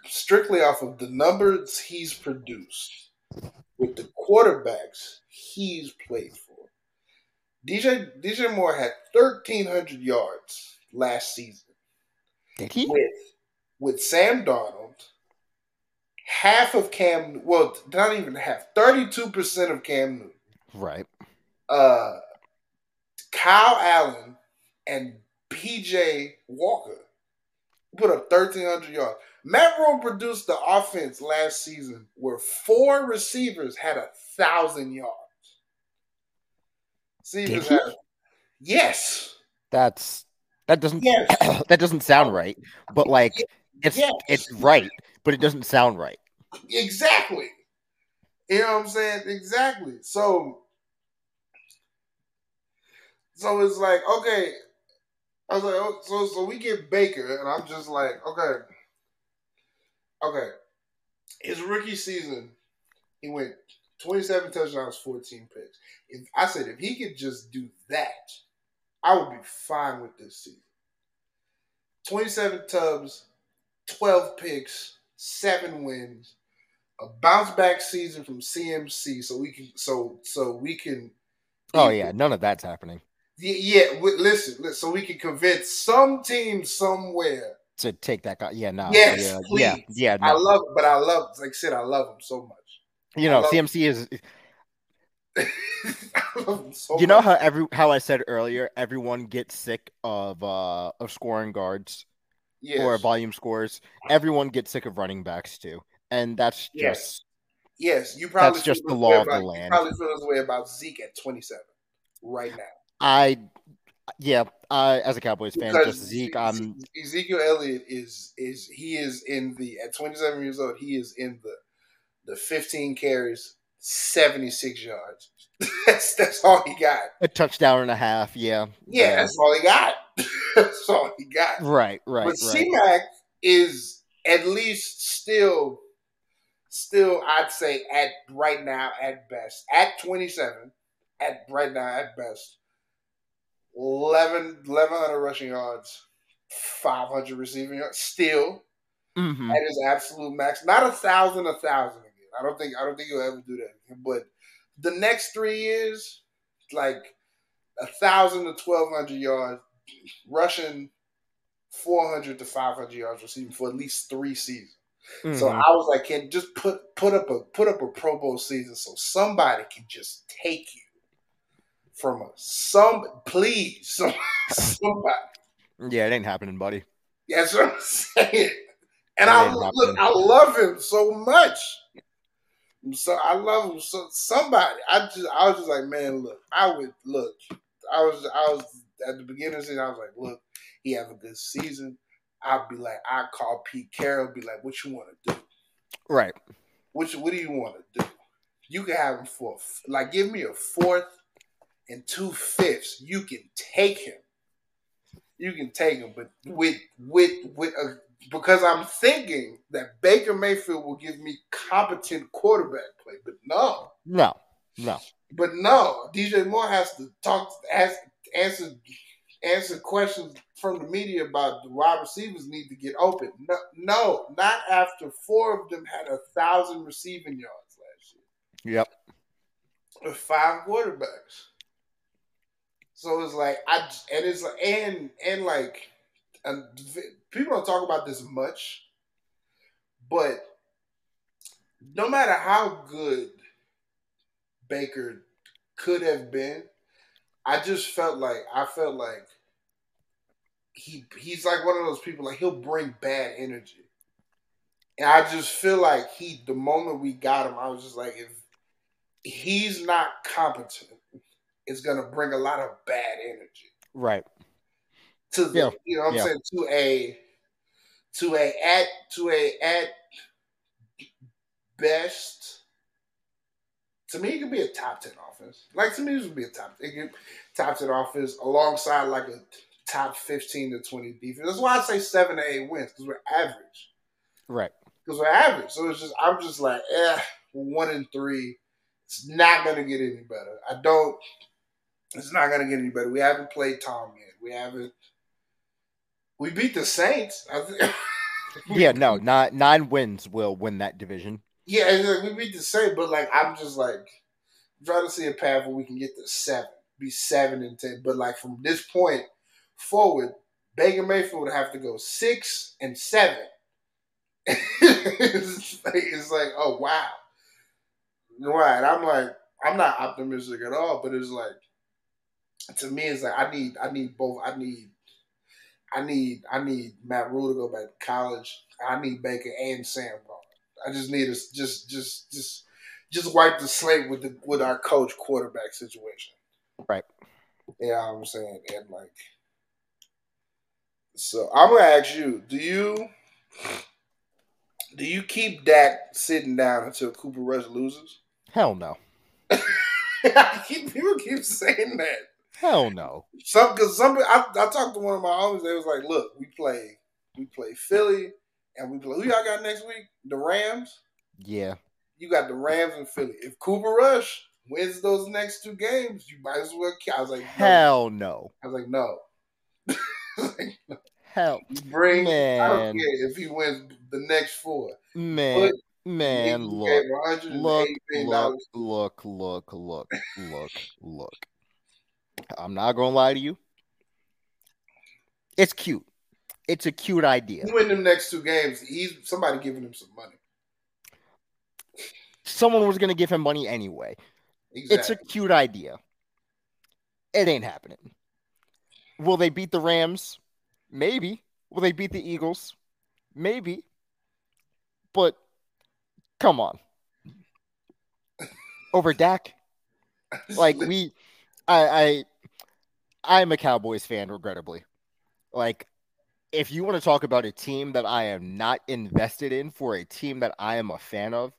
Speaker 2: strictly off of the numbers he's produced with the quarterbacks he's played for. DJ DJ Moore had thirteen hundred yards last season
Speaker 3: Did he?
Speaker 2: with with Sam Darnold, half of Cam well, not even half, thirty two percent of Cam Newton
Speaker 3: Right.
Speaker 2: uh, Kyle Allen and PJ Walker put up 1,300 yards. Matt Rhule produced the offense last season where four receivers had a thousand yards. Receivers had, yes,
Speaker 3: That's that doesn't
Speaker 2: yes,
Speaker 3: that doesn't sound right. But like it's
Speaker 2: yes.
Speaker 3: it's right, but it doesn't sound right.
Speaker 2: Exactly. You know what I'm saying? Exactly. So, so it's like, okay. I was like, oh, so so we get Baker, and I'm just like, okay, okay. His rookie season, he went 27 touchdowns, 14 picks. If I said if he could just do that, I would be fine with this season. 27 tubs, 12 picks, seven wins, a bounce back season from CMC, so we can so so we can.
Speaker 3: Oh yeah, none of that's happening.
Speaker 2: Yeah, yeah listen, listen, so we can convince some team somewhere.
Speaker 3: To take that guy. Yeah, no.
Speaker 2: Yes,
Speaker 3: yeah,
Speaker 2: please.
Speaker 3: yeah, yeah.
Speaker 2: I love, but I love, like I said, I love him so much.
Speaker 3: you know, CMC is.
Speaker 2: Him so
Speaker 3: You know
Speaker 2: much.
Speaker 3: how every how I said earlier, everyone gets sick of uh of scoring guards
Speaker 2: yes.
Speaker 3: or volume scores. Everyone gets sick of running backs too, and that's
Speaker 2: Yes.
Speaker 3: just
Speaker 2: Yes, you probably
Speaker 3: That's just the law of the
Speaker 2: about- You
Speaker 3: land.
Speaker 2: probably feel this way about Zeke at 27 right now.
Speaker 3: I. Yeah, I as a Cowboys fan,
Speaker 2: Because
Speaker 3: just Zeke.
Speaker 2: Ze-
Speaker 3: I'm
Speaker 2: Ezekiel Elliott is is he is in the at 27 years old he is in the the 15 carries 76 yards. that's that's all he got.
Speaker 3: a touchdown and a half. Yeah,
Speaker 2: Yeah, that's all he got. that's all he got.
Speaker 3: right, right,
Speaker 2: but
Speaker 3: right.
Speaker 2: C-Mac is at least still still I'd say at right now at best at 27 at right now at best 11 1100 rushing yards 500 receiving yards still
Speaker 3: Mhm.
Speaker 2: at his absolute max. Not a thousand a thousand again. I don't think I don't think he'll ever do that but the next three years like a thousand to twelve hundred yards rushing 400 to 500 yards receiving for at least three seasons. So
Speaker 3: Mhm.
Speaker 2: I was like, can just put put up a put up a Pro Bowl season so somebody can just take you from. Some please, some, somebody.
Speaker 3: yeah, it ain't happening, buddy.
Speaker 2: That's what I'm saying. And I look,
Speaker 3: happening.
Speaker 2: I love him so much. So I love him. So somebody, I just, I was just like, man, look, I would look. I was, I was at the beginning of the season. I was like, look, he have a good season. I'd be like, I'd call Pete Carroll, be like, what you want to do?
Speaker 3: Right.
Speaker 2: What you- what do you want to do? You can have him for like give me a fourth and two fifths. You can take him. You can take him, but with with with a because I'm thinking that Baker Mayfield will give me competent quarterback play, but no,
Speaker 3: No, no.
Speaker 2: but no. DJ Moore has to talk, ask, answer, answer questions from the media about the wide receivers need to get open. No, no, not after four of them had a thousand receiving yards last year
Speaker 3: Yep.
Speaker 2: with five quarterbacks. So it's like I and it's like and and like and people don't talk about this much, but no matter how good Baker could have been, I just felt like I felt like he he's like one of those people like he'll bring bad energy. And I just feel like he the moment we got him, I was just like if he's not competent, it's gonna bring a lot of bad energy
Speaker 3: Right.
Speaker 2: to the
Speaker 3: Yeah.
Speaker 2: you know what I'm
Speaker 3: Yeah.
Speaker 2: saying to a to a at to a at best to me it could be a top ten offense. Like to me it would be a top it could top ten offense alongside like a top fifteen to twenty defense. That's why I say seven to eight wins because we're average.
Speaker 3: Right.
Speaker 2: Because we're average. So it's just I'm just like, eh, one and three. It's not gonna get any better. I don't it's not gonna get any better. We haven't played Tom yet. We haven't we beat the Saints.
Speaker 3: Yeah, no, not nine wins will win that division.
Speaker 2: Yeah, we beat the Saints, but like I'm just like trying to see a path where we can get to seven, be seven and ten. But like from this point forward, Baker Mayfield would have to go six and seven. it's, like, it's like, oh wow, right? I'm like, I'm not optimistic at all, but it's like to me, it's like I need, I need both. I need, I need, I need Matt Rhule to go back to college. I need Baker and Sam. I just need us just, just, just, just wipe the slate with the with our coach quarterback situation.
Speaker 3: Right.
Speaker 2: Yeah, I'm saying, and like, so I'm gonna ask you: Do you do you keep Dak sitting down until Cooper Rush loses?
Speaker 3: Hell no.
Speaker 2: People keep saying that.
Speaker 3: Hell no.
Speaker 2: Some because some I, I talked to one of my homies. They was like, "Look, we play we play Philly, and we play who y'all got next week? The Rams.
Speaker 3: Yeah.
Speaker 2: You got the Rams and Philly. If Cooper Rush wins those next two games, you might as well." I was like, no.
Speaker 3: Hell no.
Speaker 2: I was like, "No." Like,
Speaker 3: Hell
Speaker 2: you bring. I don't care if he wins the next four.
Speaker 3: Man. Man,
Speaker 2: Niggas
Speaker 3: look. Look, look, look, look, look, look, look. I'm not gonna lie to you. It's cute. It's a cute idea.
Speaker 2: Win them next two games. He's somebody giving him some money.
Speaker 3: Someone was gonna give him money anyway.
Speaker 2: Exactly.
Speaker 3: It's a cute idea. It ain't happening. Will they beat the Rams? Maybe. Will they beat the Eagles? Maybe. But come on. Over Dak? Like we I I I'm a Cowboys fan, regrettably. Like if you want to talk about a team that I am not invested in for a team that I am a fan of,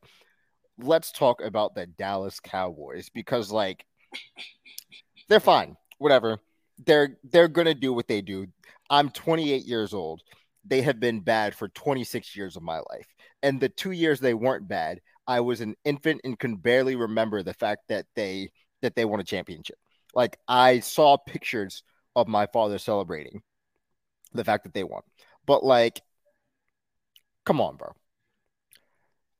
Speaker 3: let's talk about the Dallas Cowboys because like they're fine. Whatever. They're they're gonna do what they do. I'm 28 years old. They have been bad for 26 years of my life. And the two years they weren't bad, I was an infant and can barely remember the fact that they that they won a championship. Like I saw pictures of my father celebrating the fact that they won. But like come on, bro.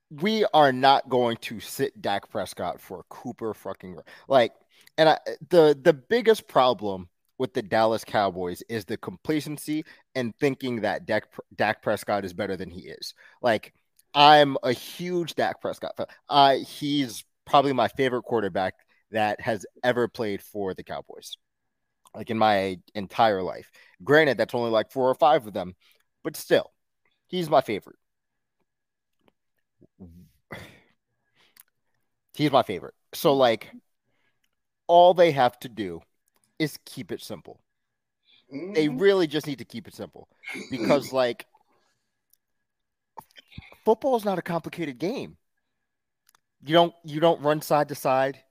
Speaker 3: We are not going to sit Dak Prescott for Cooper fucking like and I, the the biggest problem with the Dallas Cowboys is the complacency and thinking that Dak, Dak Prescott is better than he is. Like I'm a huge Dak Prescott fan. He's probably my favorite quarterback that has ever played for the Cowboys, like in my entire life. Granted, that's only like four or five of them, but still, he's my favorite. He's my favorite. So, like, all they have to do is keep it simple. They
Speaker 2: Mhm.
Speaker 3: really just need to keep it simple because, like, football is not a complicated game. You don't you don't run side to side.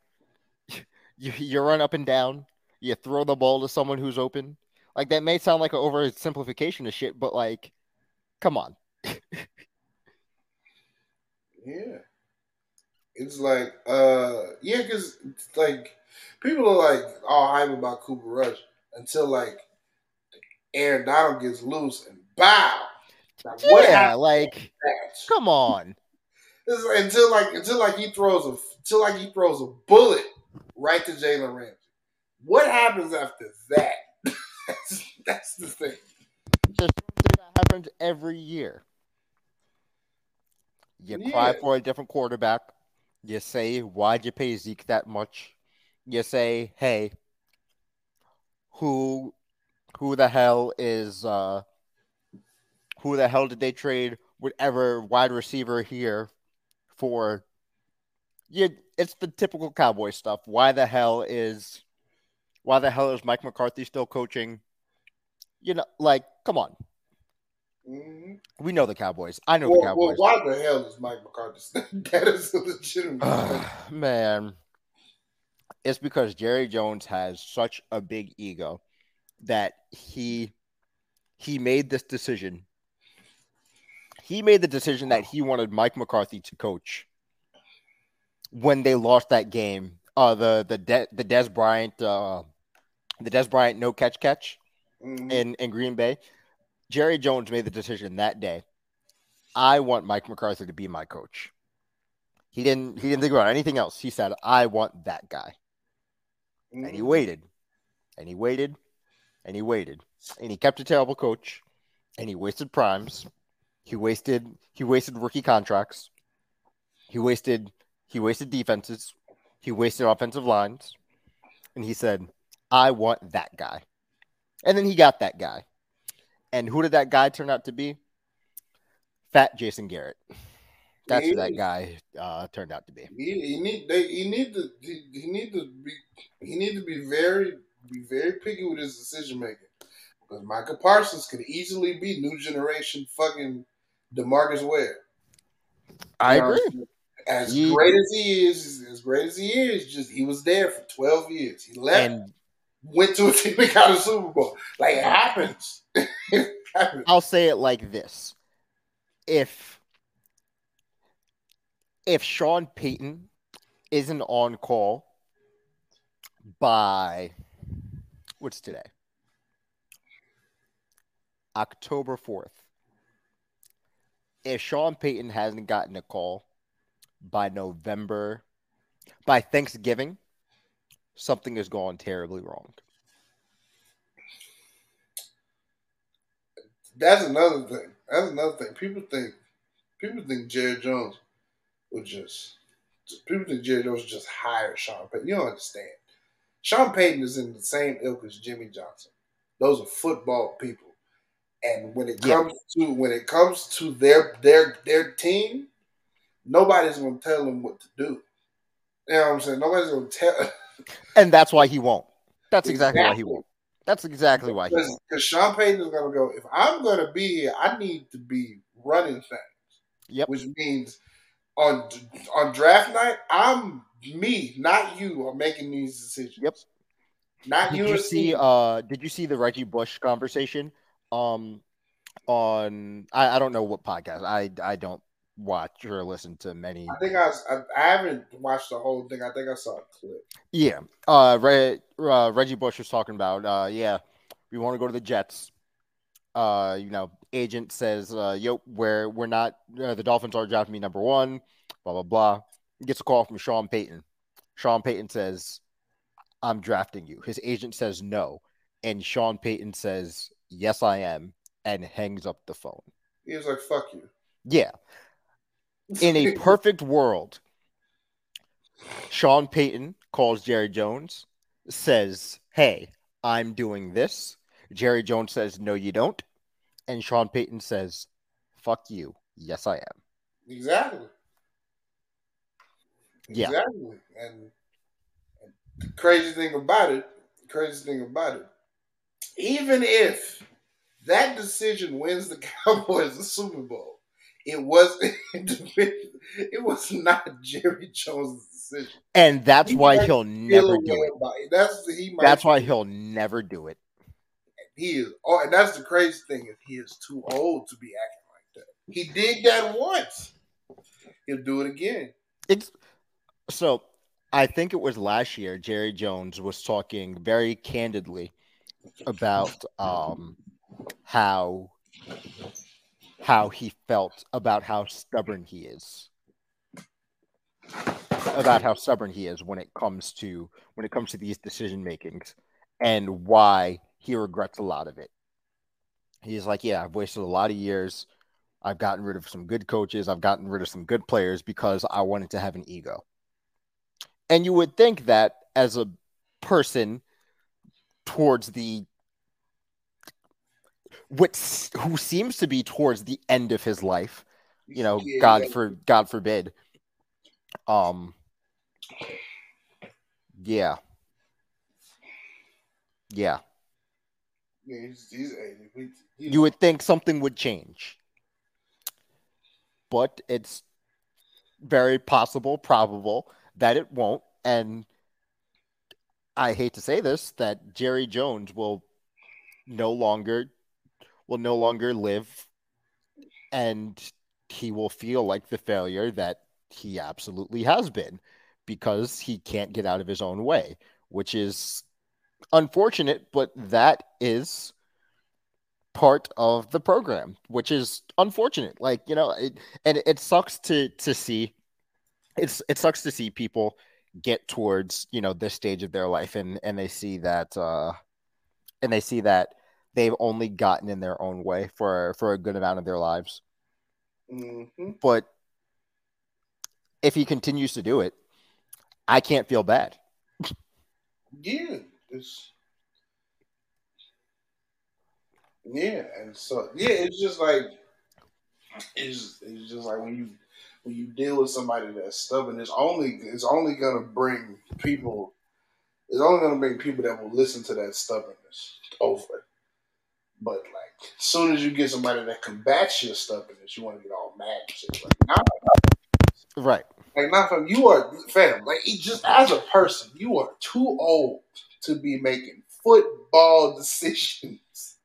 Speaker 3: You you run up and down. You throw the ball to someone who's open. Like that may sound like an oversimplification of shit, but like, come on.
Speaker 2: Yeah. It's like, uh, yeah, because like people are like all hype about Cooper Rush until like Aaron Donald gets loose and bow. Like, what
Speaker 3: yeah, like, come on.
Speaker 2: Like- until like until like he throws a until like he throws a bullet right to Jalen Ramsey. What happens after that? that's, that's the thing.
Speaker 3: Just something that happens every year. You cry
Speaker 2: Yeah.
Speaker 3: for a different quarterback. You say, why'd you pay Zeke that much? You say, hey, who who the hell is uh who the hell did they trade whatever wide receiver here for it's the typical cowboy stuff. Why the hell is why the hell is Mike McCarthy still coaching? You know, like, come on.
Speaker 2: Mhm.
Speaker 3: We know the Cowboys. I know
Speaker 2: Well,
Speaker 3: the
Speaker 2: well,
Speaker 3: Cowboys.
Speaker 2: why the hell is Mike McCarthy? that is a legitimate.
Speaker 3: Ugh, man, it's because Jerry Jones has such a big ego that he he made this decision. He made the decision that he wanted Mike McCarthy to coach when they lost that game. Uh, the the De- the Dez Bryant uh, the Dez Bryant no catch catch
Speaker 2: Mhm.
Speaker 3: in in Green Bay. Jerry Jones made the decision that day. I want Mike McCarthy to be my coach. He didn't he didn't think about anything else. He said, I want that guy. And he
Speaker 2: Mhm.
Speaker 3: waited. And he waited. And he waited. And he kept a terrible coach. And he wasted primes. He wasted he wasted rookie contracts. He wasted he wasted defenses. He wasted offensive lines. And he said, I want that guy. And then he got that guy. And who did that guy turn out to be? Fat Jason Garrett. That's who that guy uh, turned out to be.
Speaker 2: He, he need they he need to he, he need to be he need to be very be very picky with his decision making because Micah Parsons could easily be new generation fucking Demarcus Ware.
Speaker 3: I
Speaker 2: You know,
Speaker 3: agree.
Speaker 2: As great as he is, as great as he is, just he was there for twelve years. He left,
Speaker 3: And
Speaker 2: went to a team that got a Super Bowl. Like it happens. it happens.
Speaker 3: I'll say it like this: if if Sean Payton isn't on call by what's today? October 4th. If Sean Payton hasn't gotten a call by November, by Thanksgiving, something has gone terribly wrong.
Speaker 2: That's another thing. That's another thing. People think people think Jerry Jones would just people think Jerry Jones would just hire Sean Payton. You don't understand. Sean Payton is in the same ilk as Jimmy Johnson. Those are football people. And when it
Speaker 3: Yeah.
Speaker 2: comes to when it comes to their their their team, nobody's gonna tell him what to do. You know what I'm saying? Nobody's gonna tell
Speaker 3: And that's why he won't. That's exactly, why he won't. That's exactly why he won't.
Speaker 2: because Sean Payton is gonna go. If I'm gonna be here, I need to be running things.
Speaker 3: Yep.
Speaker 2: Which means on on draft night, I'm me, not you, are making these decisions.
Speaker 3: Yep.
Speaker 2: Not
Speaker 3: Did
Speaker 2: you.
Speaker 3: you see uh did you see the Reggie Bush conversation? Um on I, I don't know what podcast. I I don't watch or listen to many
Speaker 2: I think I, I I haven't watched the whole thing. I think I saw a clip.
Speaker 3: Yeah. Uh, Re- uh Reggie Bush was talking about uh yeah, we want to go to the Jets. Uh, you know, agent says, uh, yo, we're we're not uh, the Dolphins are drafting me number one, blah blah blah. Gets a call from Sean Payton. Sean Payton says, I'm drafting you. His agent says no. And Sean Payton says, Yes, I am, and hangs up the phone.
Speaker 2: He was like, "Fuck you."
Speaker 3: Yeah. In a perfect world, Sean Payton calls Jerry Jones, says, Hey, I'm doing this. Jerry Jones says, No, you don't. And Sean Payton says, Fuck you. Yes, I am.
Speaker 2: exactly.
Speaker 3: Yeah.
Speaker 2: Exactly. And, the crazy thing about it, the crazy thing about it, even if that decision wins the Cowboys the Super Bowl, it was it was not Jerry Jones' decision.
Speaker 3: And that's
Speaker 2: He
Speaker 3: why he'll never do it.
Speaker 2: it. That's he might,
Speaker 3: That's why he'll never do it.
Speaker 2: he is. Oh, and that's the crazy thing is he is too old to be acting like that. He did that once. He'll do it again.
Speaker 3: It's so I think it was last year Jerry Jones was talking very candidly about um how how he felt about how stubborn he is about how stubborn he is when it comes to when it comes to these decision makings and why he regrets a lot of it. He's like, yeah, I've wasted a lot of years. I've gotten rid of some good coaches. I've gotten rid of some good players because I wanted to have an ego. And you would think that as a person towards the what who seems to be towards the end of his life, you know,
Speaker 2: Yeah,
Speaker 3: God
Speaker 2: yeah.
Speaker 3: for God forbid. Um yeah. Yeah.
Speaker 2: Yeah, he's, he's 80. He- he-
Speaker 3: You would think something would change. But it's very possible, probable that it won't. And I hate to say this, that Jerry Jones will no longer will no longer live and he will feel like the failure that he absolutely has been because he can't get out of his own way, which is unfortunate, but that is part of the program, which is unfortunate. Like, you know, it, and it sucks to to see it's it sucks to see people get towards, you know, this stage of their life and and they see that uh and they see that they've only gotten in their own way for for a good amount of their lives.
Speaker 2: Mhm.
Speaker 3: But if he continues to do it, I can't feel bad.
Speaker 2: Yeah, it's yeah, and so yeah, it's just like it's it's just like when you when you deal with somebody that's stubborn, it's only it's only gonna bring people. It's only gonna bring people that will listen to that stubbornness over. But like, as soon as you get somebody that combats your stuff and stubbornness, you want to get all mad and shit. Like, nah,
Speaker 3: Right.
Speaker 2: like not from you are fam. Like it just as a person, you are too old to be making football decisions.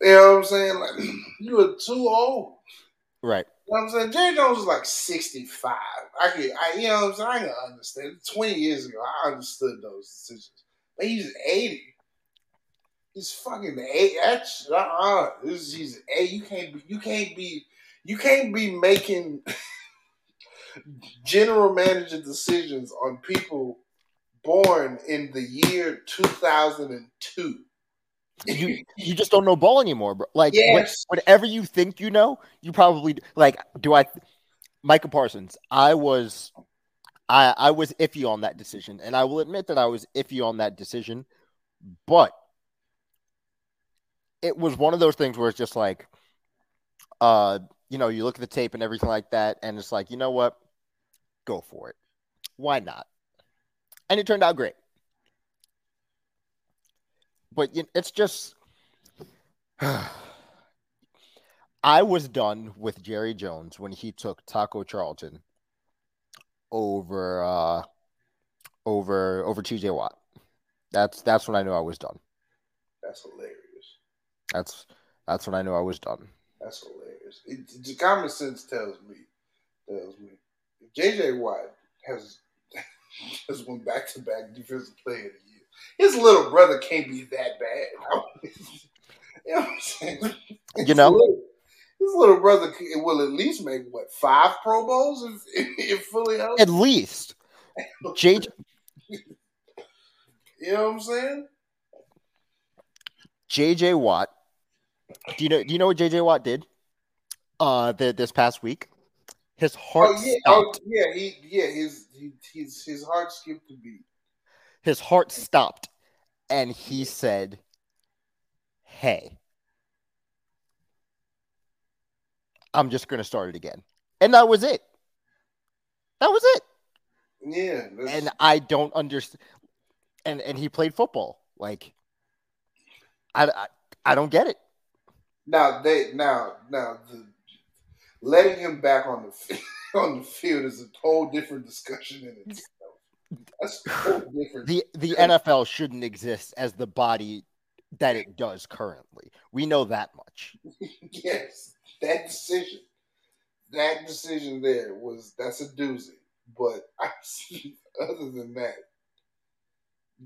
Speaker 2: You know what I'm saying? Like you are too old.
Speaker 3: Right.
Speaker 2: You know what I'm saying? Jerry Jones is like 65. I can I you know what I'm saying? I can understand. 20 years ago, I understood those decisions. But he's 80. He's fucking 80. That's uh this is 80. You can't be you can't be you can't be making general manager decisions on people born in the year 2002.
Speaker 3: You you just don't know ball anymore, bro. Like when-
Speaker 2: Yes.
Speaker 3: whatever you think you know, you probably like. Do I, Micah Parsons? I was, I I was iffy on that decision, and I will admit that I was iffy on that decision, but it was one of those things where it's just like, uh, you know, you look at the tape and everything like that, and it's like, you know what, go for it. Why not? And it turned out great. But it's just. I was done with Jerry Jones when he took Taco Charlton over uh over over TJ Watt. That's that's when I knew I was done.
Speaker 2: That's hilarious.
Speaker 3: That's that's when I knew I was done.
Speaker 2: That's hilarious. It, the common sense tells me, tells me, if JJ Watt has has won back to back defensive player of the year, his little brother can't be that bad. you know what I'm saying?
Speaker 3: You know?
Speaker 2: His little, his little brother will at least make what five Pro Bowls if, if fully healthy.
Speaker 3: At least JJ
Speaker 2: You know what I'm saying?
Speaker 3: JJ Watt. Do you know do you know what JJ Watt did? Uh the, this past week? His heart
Speaker 2: Oh yeah, oh
Speaker 3: stopped.
Speaker 2: yeah, he yeah his he, his his heart skipped a beat.
Speaker 3: His heart stopped and he said, Hey, I'm just gonna start it again. And that was it. That was it.
Speaker 2: Yeah, that's-
Speaker 3: and I don't understand. And and he played football. Like, I, I I don't get it.
Speaker 2: Now they now now the letting him back on the fi- on the field is a whole different discussion in itself. That's a whole different.
Speaker 3: The the NFL shouldn't exist as the body that it does currently. We know that much.
Speaker 2: yes, that decision, that decision there was that's a doozy. But I other than that,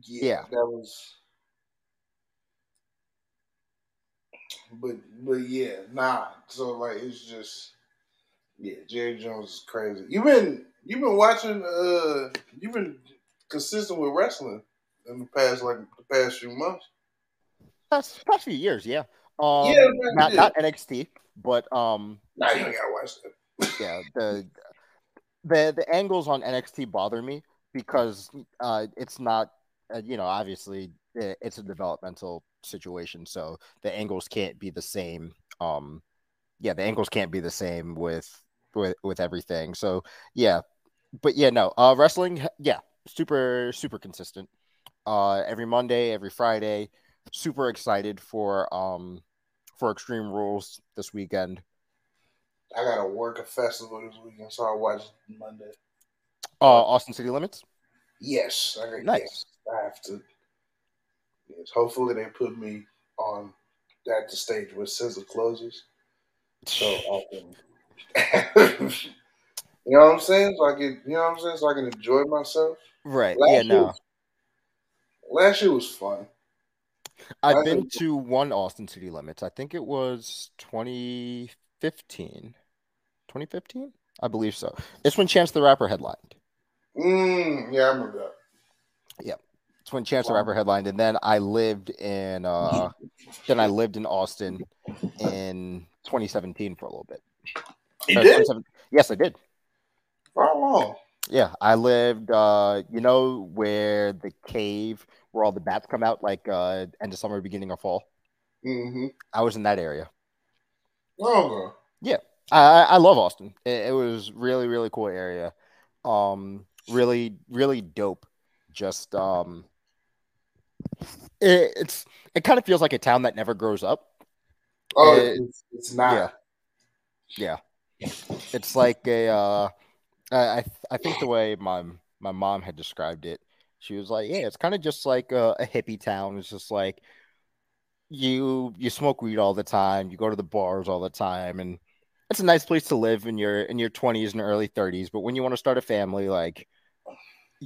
Speaker 2: yeah,
Speaker 3: Yeah.
Speaker 2: that was. But but yeah, nah. So like it's just yeah, Jerry Jones is crazy. You've been you've been watching uh you've been consistent with wrestling in the past like the past few months.
Speaker 3: Past past few years, yeah. Um,
Speaker 2: Yeah,
Speaker 3: not not NXT, but um,
Speaker 2: Nah, you ain't gotta watch that.
Speaker 3: yeah, the the the angles on NXT bother me because uh, it's not, uh, you know, obviously it's a developmental situation, so the angles can't be the same. Um, yeah, the angles can't be the same with with with everything. So yeah, but yeah, no, uh, wrestling, yeah, super super consistent. Uh, every Monday, every Friday, super excited for um for Extreme Rules this weekend.
Speaker 2: I gotta work a festival this weekend, so I watch Monday.
Speaker 3: Uh, Austin City Limits.
Speaker 2: Yes, I
Speaker 3: Nice.
Speaker 2: yes, I have to. Yes, hopefully they put me on at the stage where Scissor closes, so I can. you know what I'm saying? So I can, you know what I'm saying? So I can enjoy myself.
Speaker 3: Right.
Speaker 2: Last
Speaker 3: yeah, no.
Speaker 2: was- Last year was fun.
Speaker 3: I've
Speaker 2: I
Speaker 3: been to one Austin City Limits. I think it was 2015. 2015? I believe so. It's when Chance the Rapper headlined.
Speaker 2: Mm, yeah, I remember that.
Speaker 3: It's when Chance the
Speaker 2: Wow.
Speaker 3: Rapper headlined, and then I lived in uh then I lived in Austin in 2017 for a little bit.
Speaker 2: You
Speaker 3: Uh,
Speaker 2: did?
Speaker 3: Yes, I did.
Speaker 2: How long?
Speaker 3: Yeah, I lived uh you know where the cave where all the bats come out like uh end of summer beginning of fall.
Speaker 2: Mm-hmm.
Speaker 3: I was in that area.
Speaker 2: Longer.
Speaker 3: Yeah, I I love Austin. It, it was really really cool area. Um, really really dope. Just um, it, it's it kind of feels like a town that never grows up.
Speaker 2: Oh,
Speaker 3: Uh,
Speaker 2: it's, it's not.
Speaker 3: Yeah, yeah. It's like a uh, I I I think the way my my mom had described it, she was like, yeah, it's kind of just like a, a hippie town. It's just like you you smoke weed all the time, you go to the bars all the time, and it's a nice place to live in your in your twenties and early thirties. But when you want to start a family, like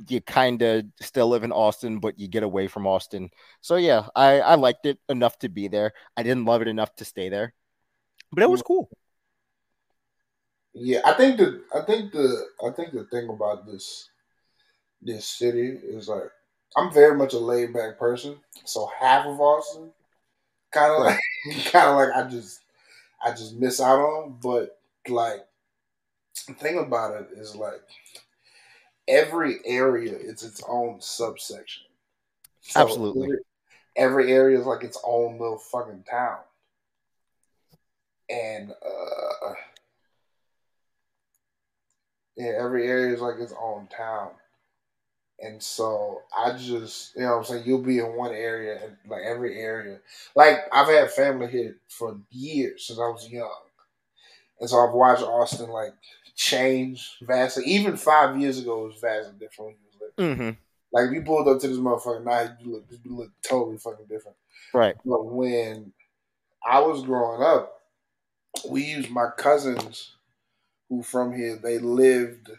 Speaker 3: you kind of still live in Austin, but you get away from Austin. So yeah, I I liked it enough to be there. I didn't love it enough to stay there, but it was cool.
Speaker 2: Yeah, I think the I think the I think the thing about this this city is like I'm very much a laid back person, so half of Austin, kind of like, kind of like I just, I just miss out on. But like, the thing about it is like, every area is its own subsection. So
Speaker 3: Absolutely.
Speaker 2: Every, every area is like its own little fucking town, and uh, yeah, every area is like its own town. And so I just, you know what I'm saying, you'll be in one area and like every area. Like I've had family here for years since I was young. And so I've watched Austin like change vastly. Even five years ago it was vastly different when you was living.
Speaker 3: hmm
Speaker 2: Like if you pulled up to this motherfucker now you look you look totally fucking different.
Speaker 3: Right.
Speaker 2: But when I was growing up, we used my cousins who from here, they lived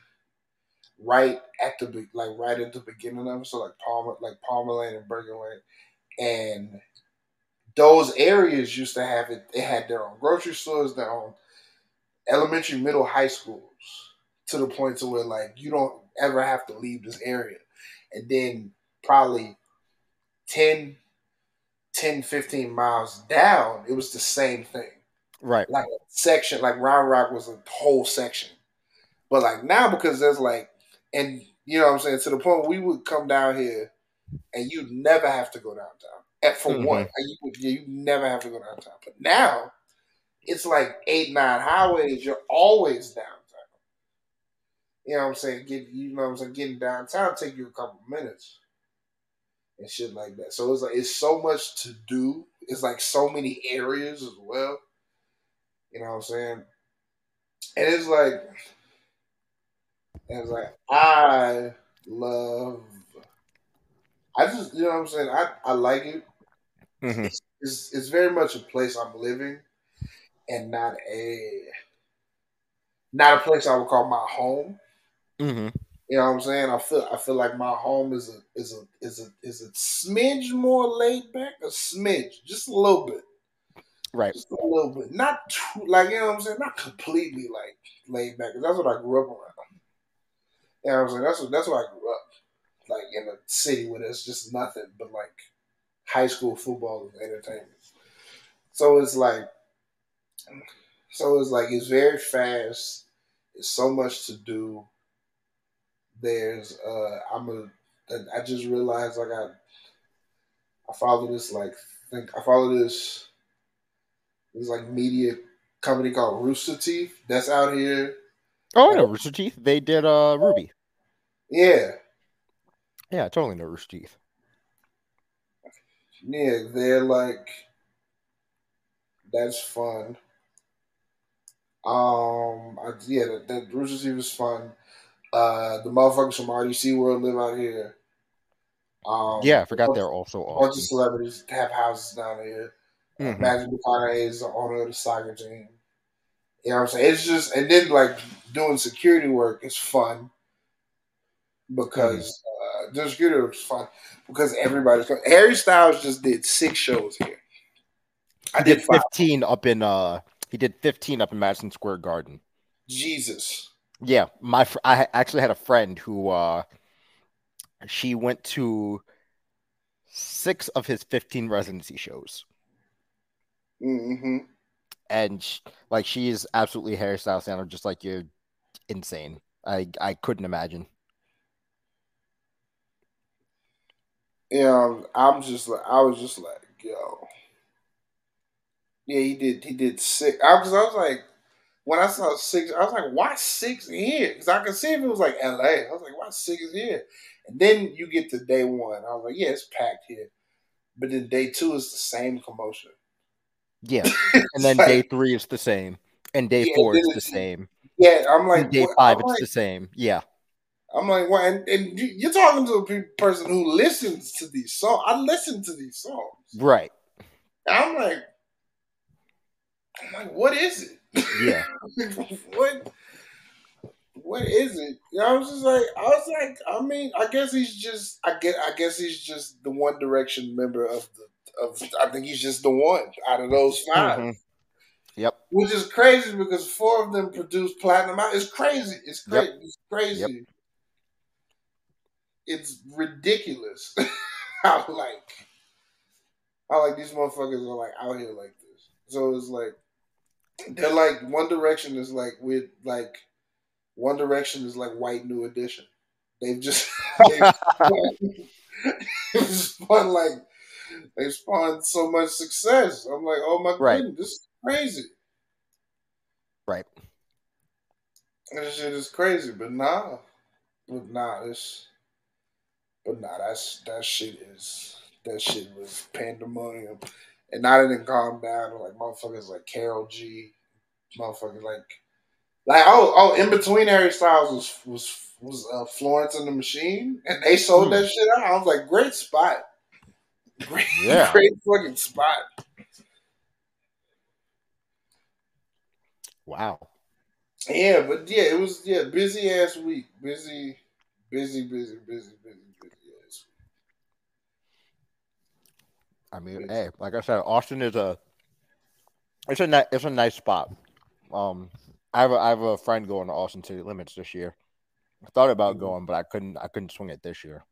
Speaker 2: right at the like right at the beginning of it. So like Palmer like Parmer Lane and Bergen Lane. And those areas used to have it they had their own grocery stores, their own elementary, middle, high schools. To the point to where like you don't ever have to leave this area. And then probably 10, 10, 15 miles down, it was the same thing
Speaker 3: Right.
Speaker 2: like a section, like Round Rock was a whole section. But like now, because there's like, and you know what I'm saying, to the point we would come down here and you'd never have to go downtown. And for
Speaker 3: Mhm.
Speaker 2: one, you would you never have to go downtown. But now it's like eight, nine highways, you're always downtown. You know what I'm saying? Get you know what I'm saying, getting downtown take you a couple minutes and shit like that. So it's like it's so much to do. It's like so many areas as well. You know what I'm saying? And it's like, and it's like I love. I just, you know what I'm saying. I, I like it.
Speaker 3: hmm
Speaker 2: It's, it's it's very much a place I'm living, and not a not a place I would call my home.
Speaker 3: hmm
Speaker 2: You know what I'm saying? I feel I feel like my home is a is a is a is a smidge more laid back, a smidge, just a little bit.
Speaker 3: Right.
Speaker 2: just a little bit, not too, like you know what I'm saying, not completely like laid back. that's what I grew up around. You know what I'm saying? That's what that's where I grew up, like in a city where there's just nothing but like high school football and entertainment. So it's like, so it's like it's very fast. It's so much to do. There's uh, I'm a, I just realized like I, I follow this like think I follow this this like media company called Rooster Teeth that's out here.
Speaker 3: Oh, I know Rooster Teeth. They did uh RWBY.
Speaker 2: Yeah,
Speaker 3: Yeah, I totally know Rooster Teeth.
Speaker 2: yeah, they're like that's fun. Um, I, yeah, that, that Rooster Teeth is fun. Uh, the motherfuckers from RDC World live out here. Um,
Speaker 3: Yeah, I forgot they're also
Speaker 2: bunch of celebrities have houses down here.
Speaker 3: Mhm.
Speaker 2: Matthew McConaughey is the owner of the soccer team. You know what I'm saying? It's just, and then like doing security work is fun because uh, doing security work is fun because everybody's. Harry Styles just did six shows here. I did
Speaker 3: did
Speaker 2: five.
Speaker 3: 15 up in uh he did 15 up in Madison Square Garden.
Speaker 2: Jesus.
Speaker 3: Yeah, my fr- I actually had a friend who uh she went to 6 of his 15 residency shows.
Speaker 2: hmm
Speaker 3: And sh like she is absolutely Harry Styles just like you're insane. I I couldn't imagine.
Speaker 2: Know, I'm just like, I was just like, yo. Yeah, he did. He did six. I was, I was like, when I saw six, I was like, why six here? Because I could see if it was like L.A. I was like, why six here? And then you get to day one. I was like, yeah, it's packed here. But then day two is the same commotion.
Speaker 3: Yeah. And then day 3 is the same. And day
Speaker 2: Yeah,
Speaker 3: 4 is the same.
Speaker 2: Yeah, I'm like,
Speaker 3: And day
Speaker 2: what-
Speaker 3: 5
Speaker 2: I'm
Speaker 3: it's
Speaker 2: like,
Speaker 3: the same. Yeah.
Speaker 2: I'm like, why? And, and you- you're talking to a pe- person who listens to these songs. I listen to these songs.
Speaker 3: Right.
Speaker 2: And I'm like, I'm like, what is it?
Speaker 3: Yeah.
Speaker 2: what? What is it? You know, I was just like, I was like, I mean, I guess he's just, I get, I guess he's just the One Direction member of the, of. I think he's just the one out of those 5
Speaker 3: Mhm. Yep.
Speaker 2: which is crazy because four of them produced platinum. It's crazy. It's
Speaker 3: Yep.
Speaker 2: crazy. It's crazy. it's ridiculous. how like I like these motherfuckers are like out here like this. So it's like they're like One Direction is like with like One Direction is like white new edition. They've just they've spawned like they spawned so much success. I'm like, oh my
Speaker 3: Right.
Speaker 2: goodness, this is crazy.
Speaker 3: Right.
Speaker 2: This shit is crazy, but nah, but nah, this, but nah, that's that shit is that shit was pandemonium, and now they didn't calm down. Like motherfuckers like Karol G, motherfuckers like, like oh oh, in between Harry Styles was was was uh, Florence and the Machine, and they sold
Speaker 3: Hmm.
Speaker 2: that shit out. I was like, great spot, great,
Speaker 3: Yeah.
Speaker 2: great fucking spot.
Speaker 3: Wow.
Speaker 2: Yeah, but yeah, it was yeah busy ass week, busy, busy, busy, busy, busy, busy ass.
Speaker 3: I mean, hey, like I said, Austin is a it's a ni- it's a nice spot. Um, I have a, I have a friend going to Austin City Limits this year. I thought about
Speaker 2: Mhm.
Speaker 3: going, but I couldn't I couldn't swing it this year.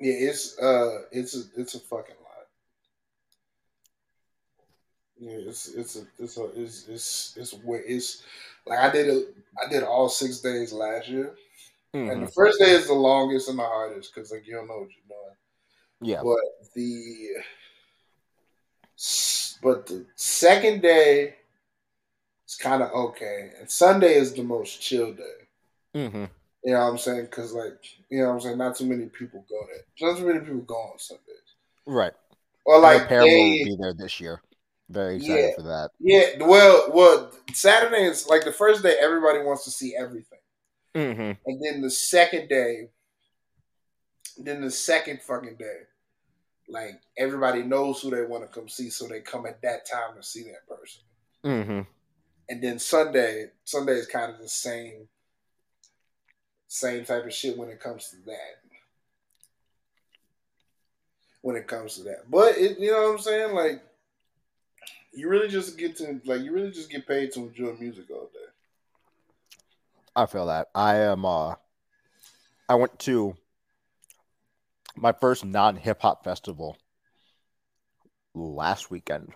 Speaker 2: Yeah, it's uh, it's a it's a fucking lot. Yeah, it's it's a it's a it's it's it's way it's like I did it. I did all six days last year, and
Speaker 3: Mhm.
Speaker 2: the first day is the longest and the hardest because like you don't know what you're doing.
Speaker 3: Yeah,
Speaker 2: But the but the second day is kind of okay, and Sunday is the most chill day.
Speaker 3: hmm
Speaker 2: You know what I'm saying? Because like you know what I'm saying, not too many people go there. Not too many people go on Sundays.
Speaker 3: right.
Speaker 2: Or
Speaker 3: Like
Speaker 2: they,
Speaker 3: will be there this year. Very excited
Speaker 2: Yeah.
Speaker 3: for that.
Speaker 2: yeah. Well, well, Saturday is like the first day. Everybody wants to see everything,
Speaker 3: hmm
Speaker 2: and then the second day, then the second fucking day, like everybody knows who they want to come see, so they come at that time to see that person.
Speaker 3: Mm-hmm.
Speaker 2: and then Sunday, Sunday is kind of the same, same type of shit when it comes to that. When it comes to that, but it, you know what I'm saying, like you really just get to like you really just get paid to enjoy music all day.
Speaker 3: I feel that. I am. Uh, I went to my first non hip hop festival last weekend.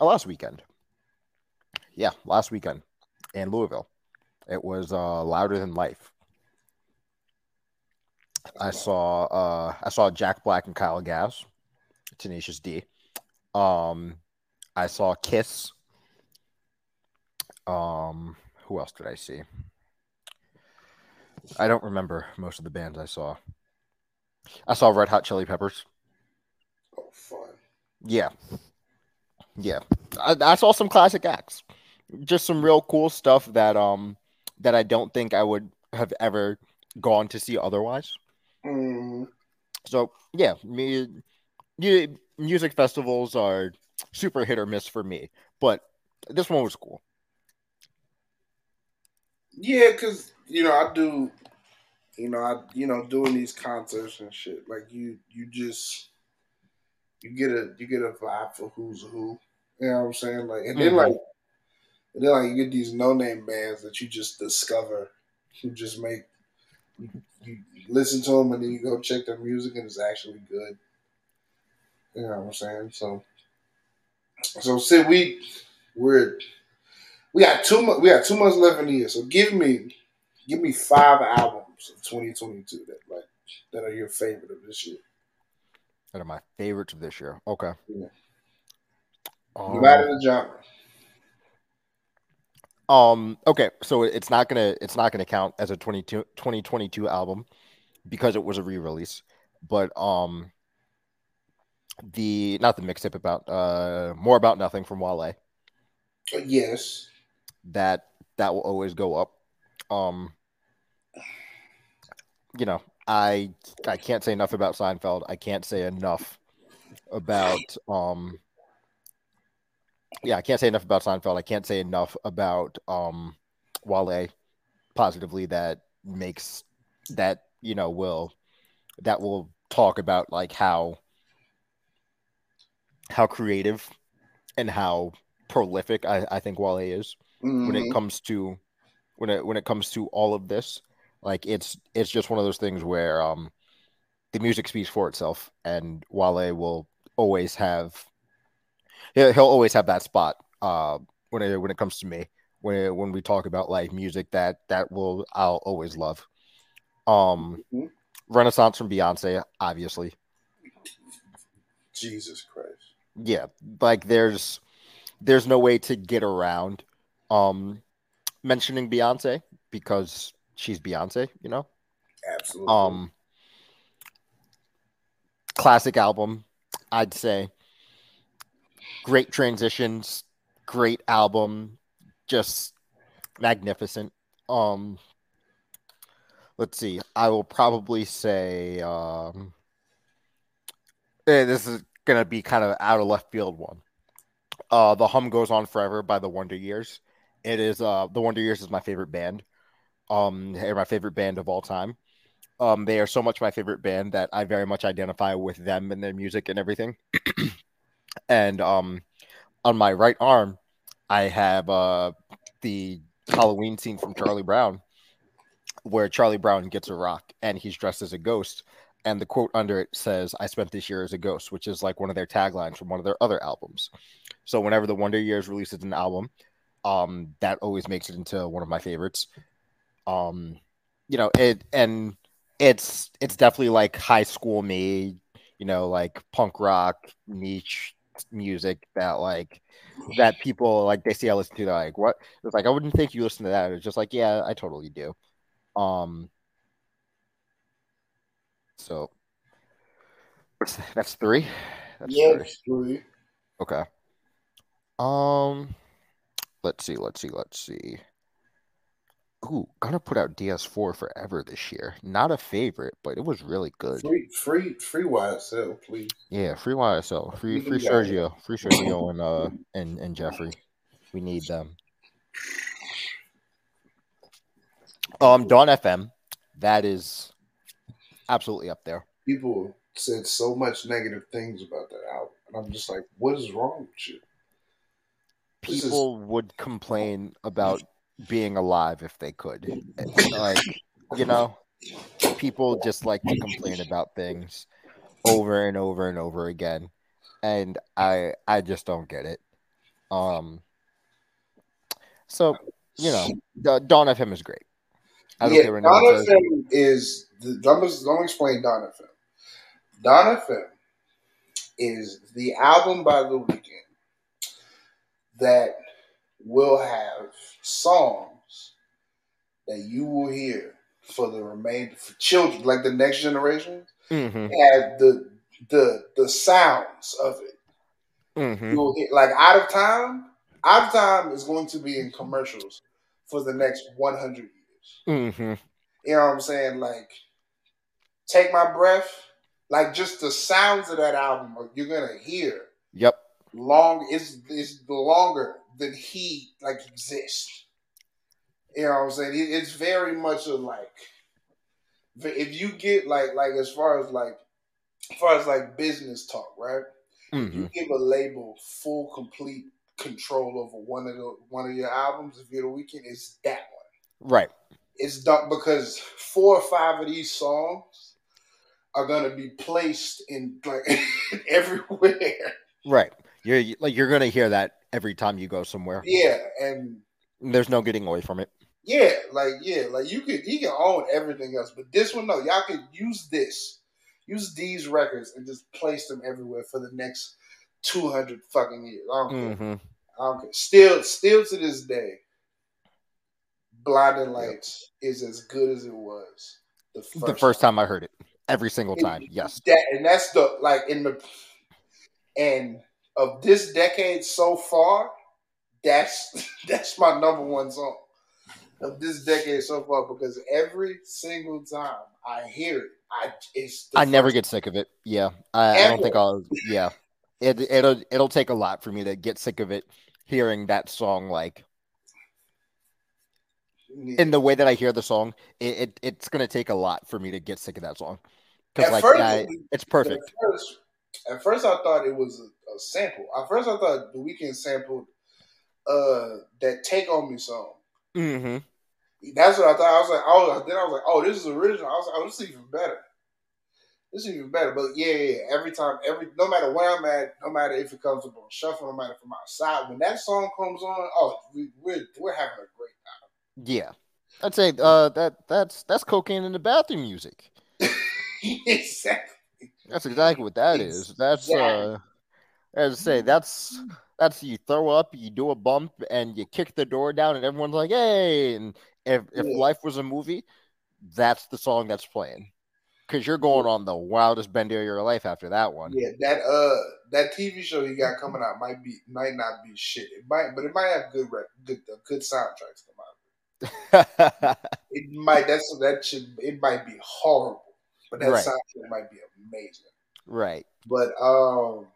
Speaker 3: Oh, last weekend. Yeah, last weekend in Louisville. It was uh, louder than life. I saw uh, I saw Jack Black and Kyle Gass, Tenacious D. Um, I saw Kiss. Um, who else did I see? I don't remember most of the bands I saw. I saw Red Hot Chili Peppers.
Speaker 2: Oh, fun!
Speaker 3: Yeah, yeah. I, I saw some classic acts. Just some real cool stuff that um that I don't think I would have ever gone to see otherwise.
Speaker 2: Mm,
Speaker 3: So yeah, me, yeah, music festivals are super hit or miss for me, but this one was cool.
Speaker 2: yeah, because you know I do, you know I you know doing these concerts and shit. Like you, you just you get a you get a vibe for who's who. You know what I'm saying? Like, and then
Speaker 3: Mhm.
Speaker 2: like, and then like you get these no name bands that you just discover, You just make you, you listen to them and then you go check their music and it's actually good. You know what I'm saying? So, so Sid, we we're we got two months we got two months left in the year. So give me give me five albums of 2022 that like that are your favorite of this year.
Speaker 3: That are my favorites of this year. Okay.
Speaker 2: Yeah.
Speaker 3: Um,
Speaker 2: No matter the genre.
Speaker 3: Um. Okay. So it's not gonna it's not gonna count as a 22, 2022 album because it was a re-release. But um, the not the mixtape about uh more about nothing from Wale
Speaker 2: Yes.
Speaker 3: that that will always go up. Um. You know, I I can't say enough about Seinfeld. I can't say enough about um. Yeah, I can't say enough about Seinfeld. I can't say enough about um Wale positively that makes that you know will that will talk about like how how creative and how prolific I, I think Wale is when
Speaker 2: Mhm.
Speaker 3: it comes to when it when it comes to all of this. Like it's it's just one of those things where um the music speaks for itself, and Wale will always have he'll, he'll always have that spot uh when it when it comes to me when when we talk about like music that that will I'll always love. Um,
Speaker 2: Mhm.
Speaker 3: Renaissance from Beyonce, obviously.
Speaker 2: Jesus Christ.
Speaker 3: Yeah, like there's there's no way to get around um mentioning Beyonce because she's Beyonce, you know.
Speaker 2: Absolutely.
Speaker 3: Um classic album, I'd say. Great transitions, great album, just magnificent. Um let's see. I will probably say um eh, this is gonna be kind of out of left field one. Uh The Hum Goes On Forever by the Wonder Years. It is uh the Wonder Years is my favorite band. Um they're my favorite band of all time. Um they are so much my favorite band that I very much identify with them and their music and everything. and um on my right arm I have uh the Halloween scene from Charlie Brown where Charlie Brown gets a rock and he's dressed as a ghost and the quote under it says i spent this year as a ghost which is like one of their taglines from one of their other albums so whenever the wonder years releases an album um that always makes it into one of my favorites um you know it and it's it's definitely like high school me you know like punk rock niche music that like that people like they see I listen to they're like what it's like I wouldn't think you listen to that it's just like yeah I totally do um so that's three. That's
Speaker 2: yeah,
Speaker 3: three.
Speaker 2: three.
Speaker 3: Okay. Um, let's see. Let's see. Let's see. Ooh, Gunna put out DS4 forever this year. Not a favorite, but it was really good.
Speaker 2: Free, free, free YSL, please.
Speaker 3: Yeah, free YSL, free free. Sergio, free Sergio and uh and and Jeffrey. We need them. Um, Dawn FM, that is absolutely up there.
Speaker 2: People said so much negative things about that album, and I'm just like, what is wrong with you? This is-
Speaker 3: people would complain about being alive if they could. Like, you know, people just like to complain about things over and over and over again. And I I just don't get it. Um so, you know, Da- Dawn FM is great. I don't
Speaker 2: yeah,
Speaker 3: care what
Speaker 2: Dawn
Speaker 3: anyone says.
Speaker 2: FM is. The, let me explain Dawn FM. Dawn FM is the album by The Weeknd that will have songs that you will hear for the remainder for children, like the next generation,
Speaker 3: Mhm,
Speaker 2: have the the the sounds of it.
Speaker 3: mhm.
Speaker 2: You will hear like out of time. Out of time is going to be in commercials for the next 100 years.
Speaker 3: Mhm.
Speaker 2: You know what I'm saying? Like, take my breath. Like, just the sounds of that album, you're gonna hear
Speaker 3: Yep.
Speaker 2: Long. Is is longer than he like exists. You know what I'm saying? It- It's very much a like. If you get like like as far as like as far as like business talk, right?
Speaker 3: Mhm.
Speaker 2: You give a label full complete control over one of the one of your albums. If you're the Weeknd, it's that one
Speaker 3: Right.
Speaker 2: it's done because four or five of these songs are gonna be placed in like everywhere.
Speaker 3: Right. You're like you're gonna hear that every time you go somewhere.
Speaker 2: Yeah, and
Speaker 3: There's no getting away from it.
Speaker 2: yeah, like yeah, like you could you can own everything else, but this one no, y'all could use this, use these records and just place them everywhere for the next two hundred fucking years. I don't care.
Speaker 3: hmm
Speaker 2: I don't care. Still, still to this day, Blinding Lights is as good as it was the first,
Speaker 3: The first time I heard it, every single time. Yes.
Speaker 2: that and that's the like in the and of this decade so far, that's that's my number one song of this decade so far because every single time I hear it, I it's
Speaker 3: I never get sick of it. Yeah, I, I don't think I'll. Yeah, it it'll it'll take a lot for me to get sick of it. Hearing that song, like in the way that I hear the song, it, it it's gonna take a lot for me to get sick of that song because like
Speaker 2: first,
Speaker 3: I, it's perfect.
Speaker 2: At first, at first, I thought it was a, a sample. At first, I thought the Weeknd sampled uh that "Take on Me" song.
Speaker 3: hmm
Speaker 2: That's what I thought. I was like, oh, then I was like, oh, this is original. I was like, oh, this is even better. This is even better. But yeah, yeah, yeah. every time, every no matter where I'm at, no matter if it comes up on shuffle, no matter from outside, when that song comes on, oh, we, we're we're having a great time.
Speaker 3: Yeah. I'd say uh, that that's that's cocaine in the bathroom music.
Speaker 2: exactly.
Speaker 3: That's exactly what that is. That's uh, as I say, that's that's you throw up, you do a bump, and you kick the door down, and everyone's like, "Hey!" And if if
Speaker 2: Yeah.
Speaker 3: life was a movie, that's the song that's playing, because you're going on the wildest bender of your life after that one.
Speaker 2: Yeah, that uh that TV show you got coming out might be might not be shit. It might, but it might have good rec- good a good soundtracks come out. It might that's that should it might be horrible, but that
Speaker 3: Right.
Speaker 2: soundtrack might be amazing.
Speaker 3: right.
Speaker 2: But um,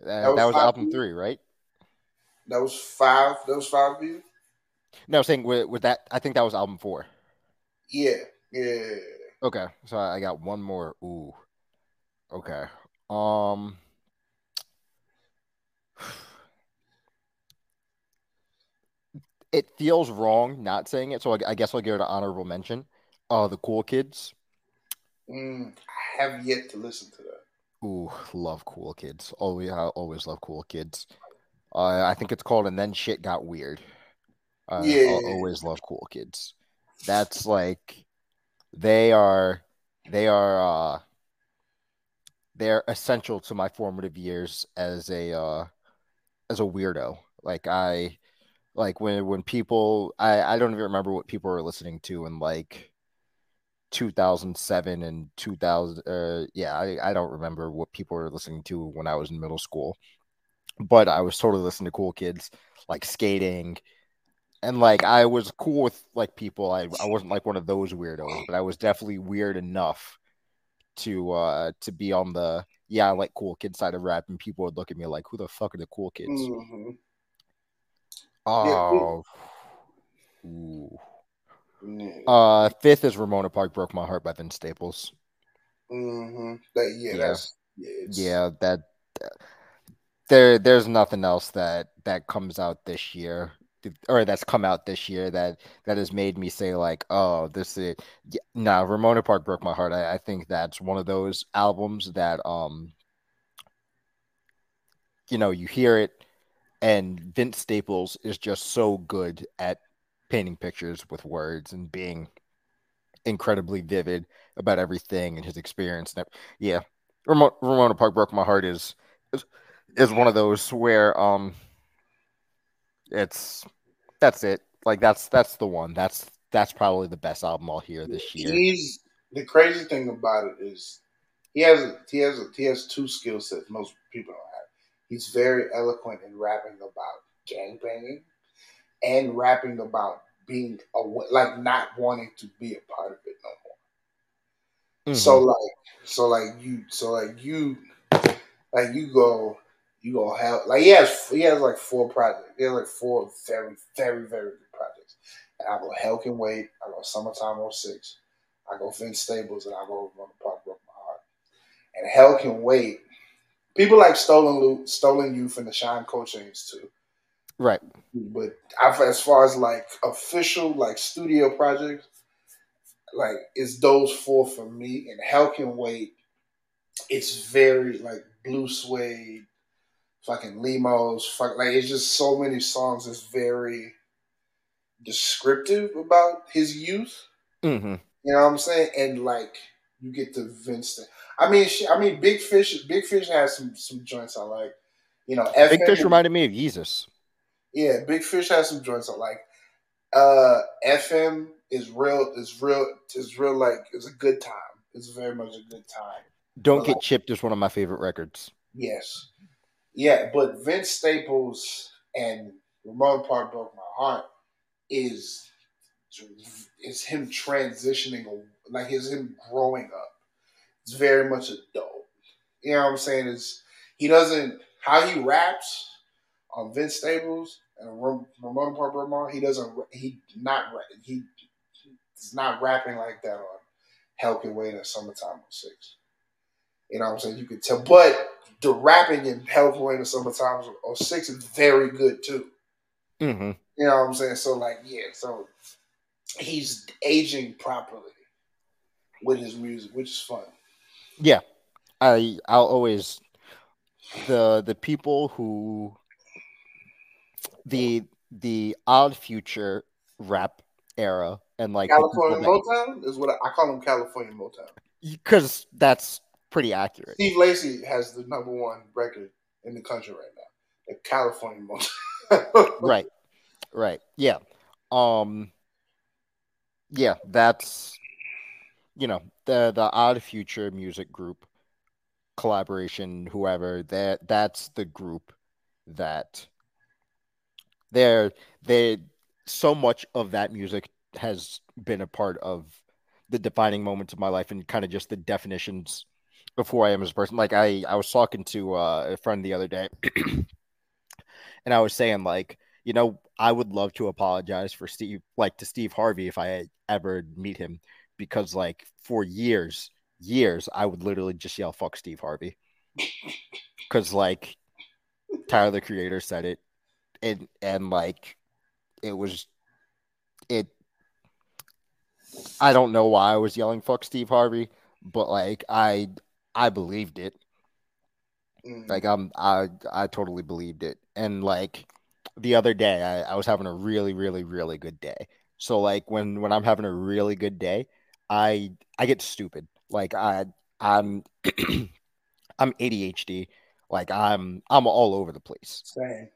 Speaker 3: That,
Speaker 2: was
Speaker 3: that was album
Speaker 2: views?
Speaker 3: three, right?
Speaker 2: that was five. That was five of you.
Speaker 3: No, I was saying with, with that, I think that was album four.
Speaker 2: Yeah, yeah.
Speaker 3: Okay, so I got one more. Ooh. Okay. Um. It feels wrong not saying it, so I, I guess I'll give it an honorable mention. Uh, the Cool Kids.
Speaker 2: Mm, I have yet to listen to that.
Speaker 3: Ooh, love Cool Kids. Always, I always love Cool Kids. Uh, I think it's called "And Then Shit Got Weird." Uh,
Speaker 2: Yeah.
Speaker 3: I'll always love Cool Kids. That's like they are, they are, uh, they're essential to my formative years as a uh, as a weirdo. Like I, like when when people, I I don't even remember what people were listening to and like 2007 and 2000 uh yeah I, I don't remember what people were listening to when i was in middle school but i was totally listening to cool kids like skating and like i was cool with like people i, I wasn't like one of those weirdos but i was definitely weird enough to uh to be on the yeah i like cool kid side of rap and people would look at me like who the fuck are the cool kids
Speaker 2: Mhm.
Speaker 3: oh Ooh. Uh fifth is ramona park broke my heart by vince staples
Speaker 2: Mm-hmm. That yeah,
Speaker 3: Yeah.
Speaker 2: yeah,
Speaker 3: yeah that there there's nothing else that that comes out this year or that's come out this year that that has made me say like oh this is yeah, nah ramona park broke my heart I, I think that's one of those albums that um you know you hear it and vince staples is just so good at painting pictures with words and being incredibly vivid about everything and his experience and yeah Ramona, Park broke my heart is, is is one of those where um it's that's it like that's that's the one that's that's probably the best album I'll hear this year.
Speaker 2: He's the crazy thing about it is he has he has he has two skill sets most people don't have. He's very eloquent in rapping about gangbanging and rapping about being a, like not wanting to be a part of it no more.
Speaker 3: Mhm.
Speaker 2: So like, so like you, so like you, like you go, you go help. Like he has, he has like four projects. He has like four very, very, very good projects. And I go Hell Can Wait. I go Summertime 06. I go Vince Staples, and I go Ramona Park Broke My Heart. And Hell Can Wait. People like Stolen Loot, Stolen Youth, and the Shine Coachings too.
Speaker 3: Right.
Speaker 2: But I've, as far as like official like studio projects, like it's those four for me. And Hell Can Wait. It's very like blue suede, fucking limos, fuck like it's just so many songs. It's very descriptive about his youth.
Speaker 3: Mm-hmm.
Speaker 2: You know what I'm saying? And like you get to Vince. I mean, shit, I mean, Big Fish. Big Fish has some some joints I like. You know,
Speaker 3: Big
Speaker 2: FM
Speaker 3: Fish reminded me of Jesus.
Speaker 2: Yeah, Big Fish has some joints I like. Uh, FM is real. Is real. Is real. Like it's a good time. It's very much a good time.
Speaker 3: Don't Get Chipped is one of my favorite records.
Speaker 2: Yes. Yeah, but Vince Staples and Ramona Park broke my heart is is him transitioning like is him growing up. It's very much adult. You know what I'm saying? Is he doesn't how he raps on Vince Staples and Ram- Ramona Park broke. He doesn't he not he he's not rapping like that on Hell Can Wait and Summertime 06. You know what I'm saying? You could tell, but the rapping in Hell Can Wait and Summertime 06 is very good too.
Speaker 3: hmm
Speaker 2: You know what I'm saying? So like, yeah, so he's aging properly with his music, which is fun.
Speaker 3: Yeah, I I'll always the the people who the the odd future rap era and like
Speaker 2: California Motown is what I, I call them California Motown.
Speaker 3: because that's pretty accurate.
Speaker 2: Steve Lacy has the number one record in the country right now. The California Motown.
Speaker 3: right right yeah um yeah that's you know the the odd future music group collaboration whoever that that's the group that they're they so much of that music has been a part of the defining moments of my life and kind of just the definitions of who I am as a person. Like I, I was talking to uh, a friend the other day, and I was saying like, you know, I would love to apologize for Steve, like to Steve Harvey if I ever meet him, because like for years, years, I would literally just yell "fuck Steve Harvey," because like Tyler the Creator said it, and and like it was it. I don't know why I was yelling "fuck Steve Harvey," but like I I believed it.
Speaker 2: Mm.
Speaker 3: Like I'm I I totally believed it. And like the other day I, I was having a really, really, really good day. So like when when I'm having a really good day, I I get stupid. Like I I'm I'm ADHD. Like I'm I'm all over the place.
Speaker 2: Same.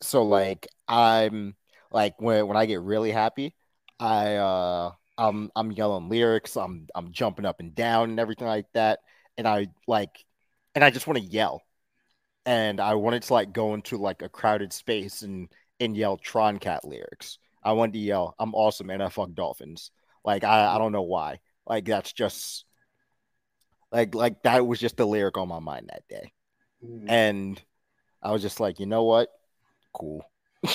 Speaker 3: So like I'm like when when I get really happy, I uh I'm I'm yelling lyrics, I'm I'm jumping up and down and everything like that. And I like and I just want to yell. And I wanted to like go into like a crowded space and and yell Tron Cat lyrics. I wanted to yell, I'm awesome and I fuck dolphins. Like I, I don't know why. Like that's just like like that was just the lyric on my mind that day.
Speaker 2: Mm.
Speaker 3: And I was just like, you know what? Cool.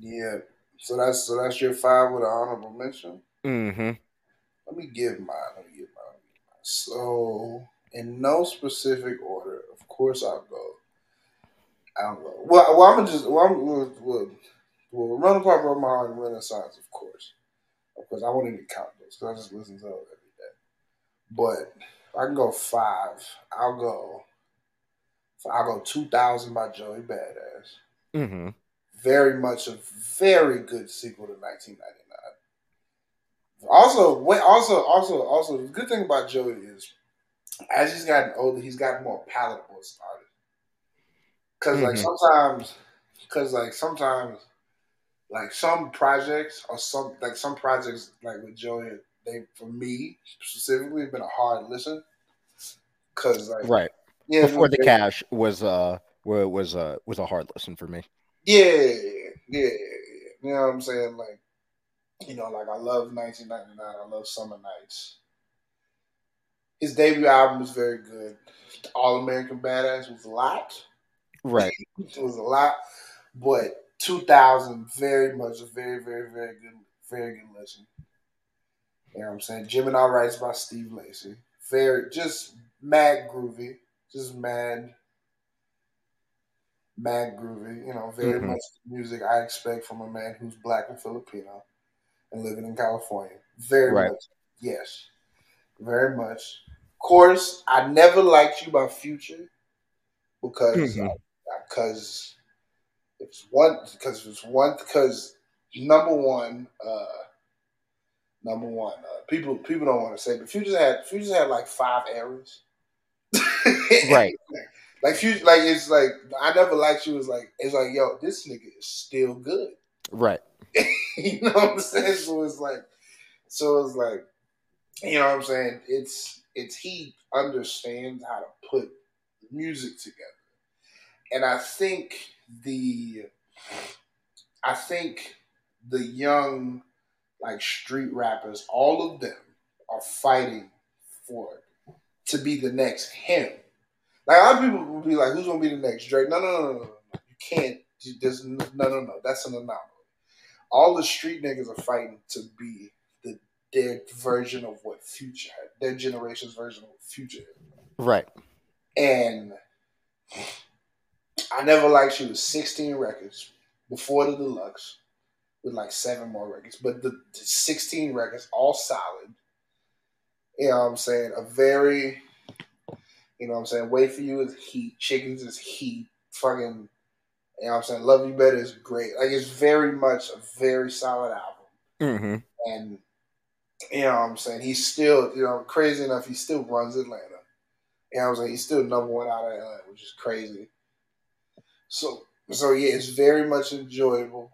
Speaker 2: Yeah. So that's so that's your five with an honorable mention.
Speaker 3: Mm-hmm.
Speaker 2: Let me give mine. Let me give mine. Me give mine. So in no specific order, of course I'll go. I'll go. Well, well I'm gonna just well, I'm, we'll, we'll, we'll run apart from my heart and Renaissance, of course. Of course, I won't even count those because I just listen to those every day. But I can go five. I'll go. I'll go two thousand by Joey Badass.
Speaker 3: Mm-hmm.
Speaker 2: very much a very good sequel to 1999. Also, also, also, also, the good thing about Joey is, as he's gotten older, he's gotten more palatable as an artist. Because like
Speaker 3: Mhm.
Speaker 2: sometimes, because like sometimes, like some projects or some like some projects like with Joey, they for me specifically have been a hard listen. Because like
Speaker 3: Right.
Speaker 2: Yeah,
Speaker 3: Before the cash was uh wa- was uh was a hard listen for me.
Speaker 2: Yeah, yeah, yeah. You know what I'm saying? Like, you know, like I love 1999. I love Summer Knights. His debut album was very good. All American Badass was a lot.
Speaker 3: Right.
Speaker 2: It was a lot, but 2000 very much a very, very, very good, very good listen. You know what I'm saying? Gemini Rights by Steve Lacy. Very, just mad groovy. Just mad, mad groovy. You know, very
Speaker 3: Mhm.
Speaker 2: much the music I expect from a man who's black and Filipino and living in California. Very
Speaker 3: Right.
Speaker 2: much. Yes. Very much. Of course, I never liked you by Future because because it's one because it's one because number one uh number one uh, people people don't want to say but Future had Future had like five errors
Speaker 3: Right.
Speaker 2: like Future like it's like I never liked you was like it's like yo this nigga is still good
Speaker 3: Right.
Speaker 2: you know what I'm saying so it's like so it's like you know what I'm saying it's it's he understands how to put music together and I think the I think the young like street rappers, all of them are fighting for to be the next him. Like a lot of people will be like, "Who's gonna be the next Drake?" No, no, no, no, no. no. You can't. There's no, no, no, no. That's an anomaly. All the street niggas are fighting to be the their version of what Future had, their generation's version of what Future.
Speaker 3: Right.
Speaker 2: And I never liked she was 16 records before the deluxe with like seven more records. But the, the 16 records, all solid. You know what I'm saying? A very, you know what I'm saying? Wait for You is heat. Chickens is heat. Fucking, you know what I'm saying? Love You Better is great. Like, it's very much a very solid album.
Speaker 3: Mm-hmm.
Speaker 2: And, you know what I'm saying? He's still, you know, crazy enough, he still runs Atlanta. You know what I'm saying? He's still number one out of Atlanta, which is crazy. So, so yeah, it's very much enjoyable.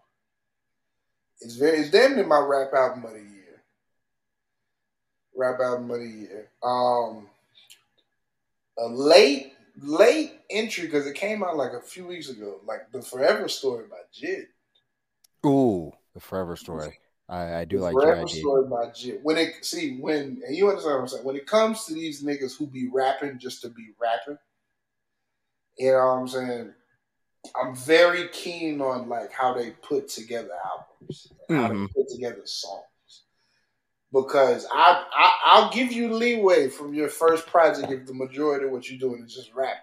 Speaker 2: It's very, it's damn near my rap album of the year. Rap album of the year. Um, a late, late entry because it came out like a few weeks ago. Like the Forever Story by Jid.
Speaker 3: Ooh, the Forever Story. I, I do
Speaker 2: The
Speaker 3: like
Speaker 2: Forever. Story by Jid. When it see when and you understand what I'm saying. When it comes to these niggas who be rapping just to be rapping, you know what I'm saying. I'm very keen on like how they put together albums, how
Speaker 3: Mhm.
Speaker 2: they put together songs. Because I, I I'll give you leeway from your first project if the majority of what you're doing is just rapping.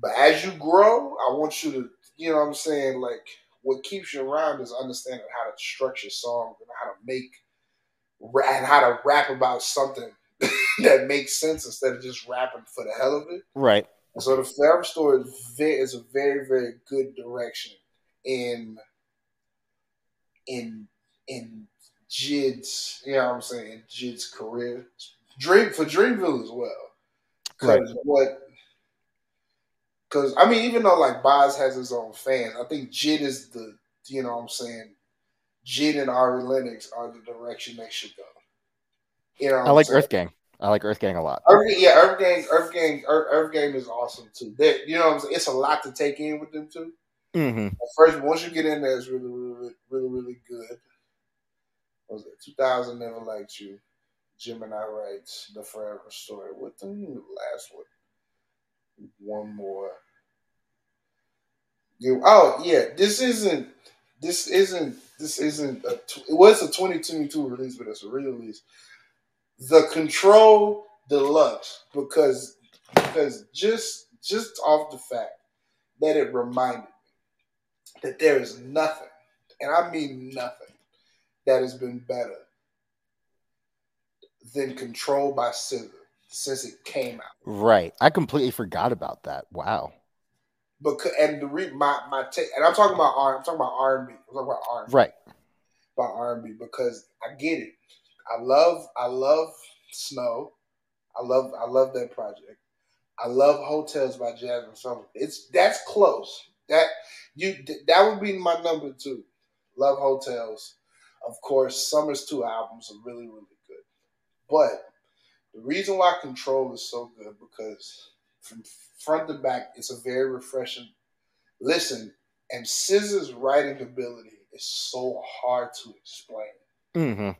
Speaker 2: But as you grow, I want you to, you know what I'm saying, like what keeps you around is understanding how to structure songs and how to make and how to rap about something that makes sense instead of just rapping for the hell of it.
Speaker 3: Right.
Speaker 2: So the Forever Story is, very, is a very, very good direction in in in Jid's, you know what I'm saying, Jid's career. Dream for Dreamville as well.
Speaker 3: Right.
Speaker 2: Because what because I mean, even though like Bas has his own fans, I think Jid is the you know what I'm saying, Jid and Ari Lennox are the direction they should go. You know,
Speaker 3: I like? Earth Gang. I like Earth Gang a lot.
Speaker 2: Earth, yeah, Earth Gang, Earth Gang, Earth, Earth Gang is awesome too. They, you know, what I'm saying? it's a lot to take in with them too.
Speaker 3: Mm-hmm.
Speaker 2: First, once you get in there, it's really, really, really, really good. Was it 2000 Never Liked You? Gemini Rights The Forever Story. What the last one? One more. You, oh yeah, this isn't. This isn't. This isn't. A, it was a 2022 release, but it's a re-release. The Control Deluxe because because just just off the fact that it reminded me that there is nothing, and I mean nothing, that has been better than Control by SZA since it came out.
Speaker 3: Right. I completely forgot about that. Wow.
Speaker 2: Because and the re, my my take, and I'm talking about R. I'm talking about R and B. I'm talking about R. and B.
Speaker 3: Right.
Speaker 2: about R and B because I get it. I love I love Snow. I love I love that project. I love Heaux Tales by Jasmine Summer. It's that's close. That you that would be my number two. Love Heaux Tales. Of course, Summer's two albums are really really good. But the reason why Control is so good because from front to back, it's a very refreshing listen. And SZA's writing ability is so hard to explain.
Speaker 3: Mm-hmm.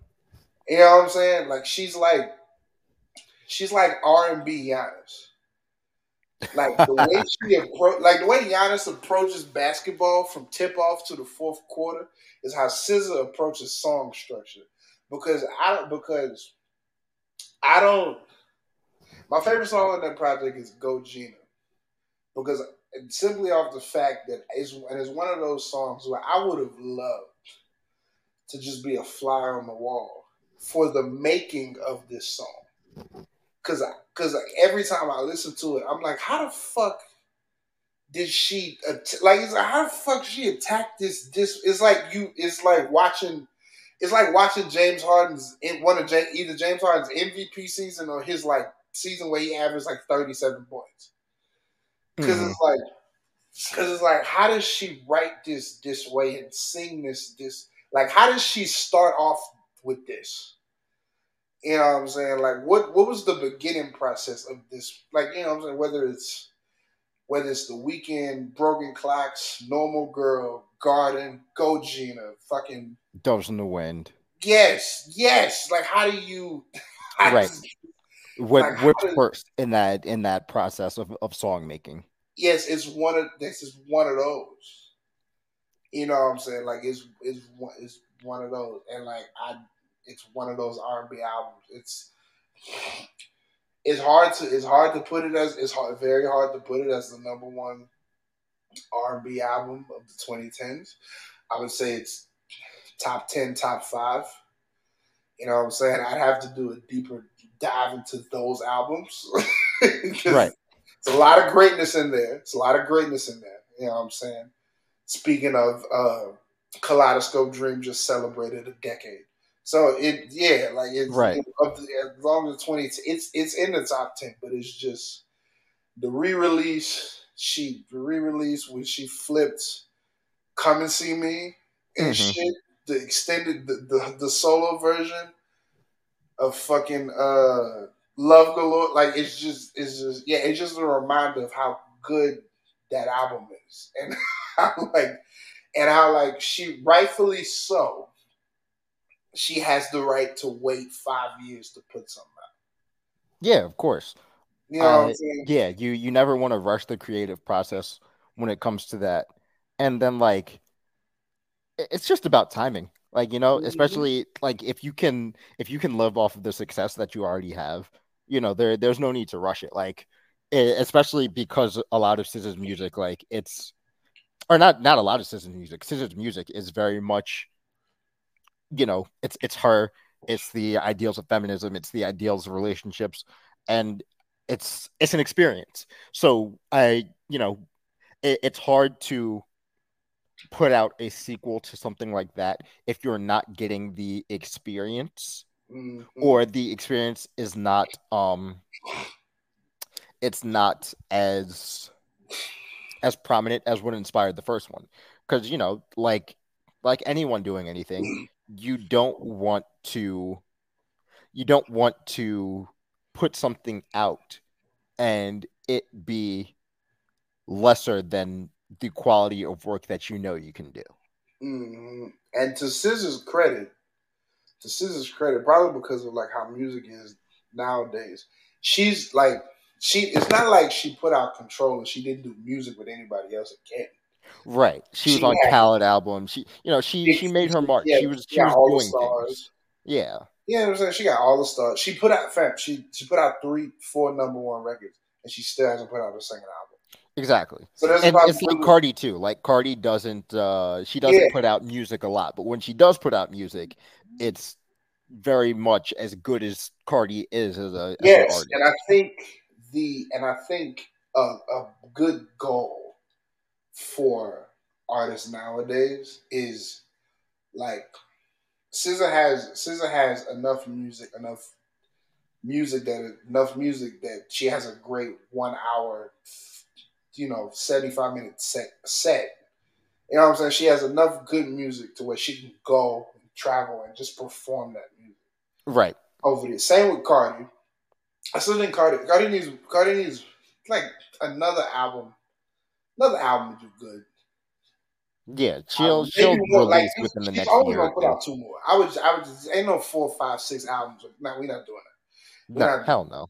Speaker 2: You know what I'm saying? Like she's like she's like R and B Giannis. Like the way she appro- like the way Giannis approaches basketball from tip off to the fourth quarter is how SZA approaches song structure. Because I don't because I don't my favorite song on that project is Go Gina. Because simply off the fact that it's and it's one of those songs where I would have loved to just be a fly on the wall for the making of this song. Cause, cause every time I listen to it, I'm like, how the fuck did she at- like? It's like how the fuck she attack this? This it's like you. It's like watching. It's like watching James Harden's in one of J, either James Harden's MVP season or his like season where he averaged like 37 points. Because
Speaker 3: Mhm.
Speaker 2: it's like, because it's like, how does she write this this way and sing this this? Like, how does she start off with this? You know what I'm saying? Like, what what was the beginning process of this? Like, you know what I'm saying? Whether it's whether it's the weekend, broken clocks, normal girl, garden, go Gina, fucking
Speaker 3: Doves in the wind.
Speaker 2: yes, yes. Like, how do you? how
Speaker 3: Right.
Speaker 2: does-
Speaker 3: What
Speaker 2: Like, does-
Speaker 3: first in that in that process of, of song making?
Speaker 2: yes, it's one of this is one of those. You know what I'm saying? Like it's it's one it's one of those, and like I, it's one of those R&B albums. It's it's hard to it's hard to put it as it's hard very hard to put it as the number one R&B album of the 2010s. I would say it's top ten, top five. You know what I'm saying? I'd have to do a deeper dive into those albums.
Speaker 3: Right.
Speaker 2: It's a lot of greatness in there. It's a lot of greatness in there. You know what I'm saying? Speaking of uh Kaleidoscope Dream just celebrated a decade. So it yeah, like it's
Speaker 3: Right.
Speaker 2: it- up to, as long as twenty it's it's in the top ten, but it's just the re-release, she the re-release when she flipped Come and See Me and
Speaker 3: Mhm.
Speaker 2: shit, the extended the, the the solo version of fucking uh Love Galore, like it's just it's just yeah, it's just a reminder of how good that album is. And how like and how like she rightfully so she has the right to wait five years to put something out.
Speaker 3: Yeah, of course.
Speaker 2: You know
Speaker 3: Uh? Yeah, you you never want to rush the creative process when it comes to that. And then like it's just about timing. Like, you know,
Speaker 2: Mhm.
Speaker 3: especially like if you can if you can live off of the success that you already have, you know, there there's no need to rush it. Like especially because a lot of SZA's music like it's or not not a lot of SZA's music. SZA's music is very much you know, it's it's her, it's the ideals of feminism, it's the ideals of relationships and it's it's an experience. So I, you know, it, it's hard to put out a sequel to something like that if you're not getting the experience
Speaker 2: Mhm.
Speaker 3: or the experience is not um it's not as as prominent as what inspired the first one because you know like like anyone doing anything you don't want to you don't want to put something out and it be lesser than the quality of work that you know you can do
Speaker 2: Mhm. And to SZA's credit, to SZA's credit, probably because of like how music is nowadays, she's like she. It's not like she put out Control and she didn't do music with anybody else again.
Speaker 3: Right she was on
Speaker 2: had-
Speaker 3: Khaled album she you know she she made her mark
Speaker 2: Yeah,
Speaker 3: she was she was doing
Speaker 2: stars.
Speaker 3: things yeah
Speaker 2: Yeah, you know what she got all the stars. She put out fam. She she put out three, four number one records, and she still hasn't put out a second album.
Speaker 3: exactly
Speaker 2: So there's
Speaker 3: and it's like Cardi too. Like Cardi doesn't uh she doesn't
Speaker 2: Yeah.
Speaker 3: put out music a lot, but when she does put out music, it's very much as good as Cardi is as a as an
Speaker 2: Yes,
Speaker 3: artist.
Speaker 2: and I think the and I think a, a good goal for artists nowadays is like SZA has SZA has enough music, enough music that enough music that she has a great one hour, you know, seventy five minute set set. You know what I'm saying? She has enough good music to where she can go and travel and just perform that music
Speaker 3: right.
Speaker 2: over there. Same with Cardi. I still think Cardi Cardi needs Cardi needs like another album, another album to do good.
Speaker 3: Yeah, she'll
Speaker 2: Um,
Speaker 3: she'll
Speaker 2: more,
Speaker 3: release
Speaker 2: like,
Speaker 3: within the next year.
Speaker 2: gonna put out two more. I would I would just ain't no four, five, six albums. No, we're not doing that.
Speaker 3: No,
Speaker 2: not-
Speaker 3: hell no.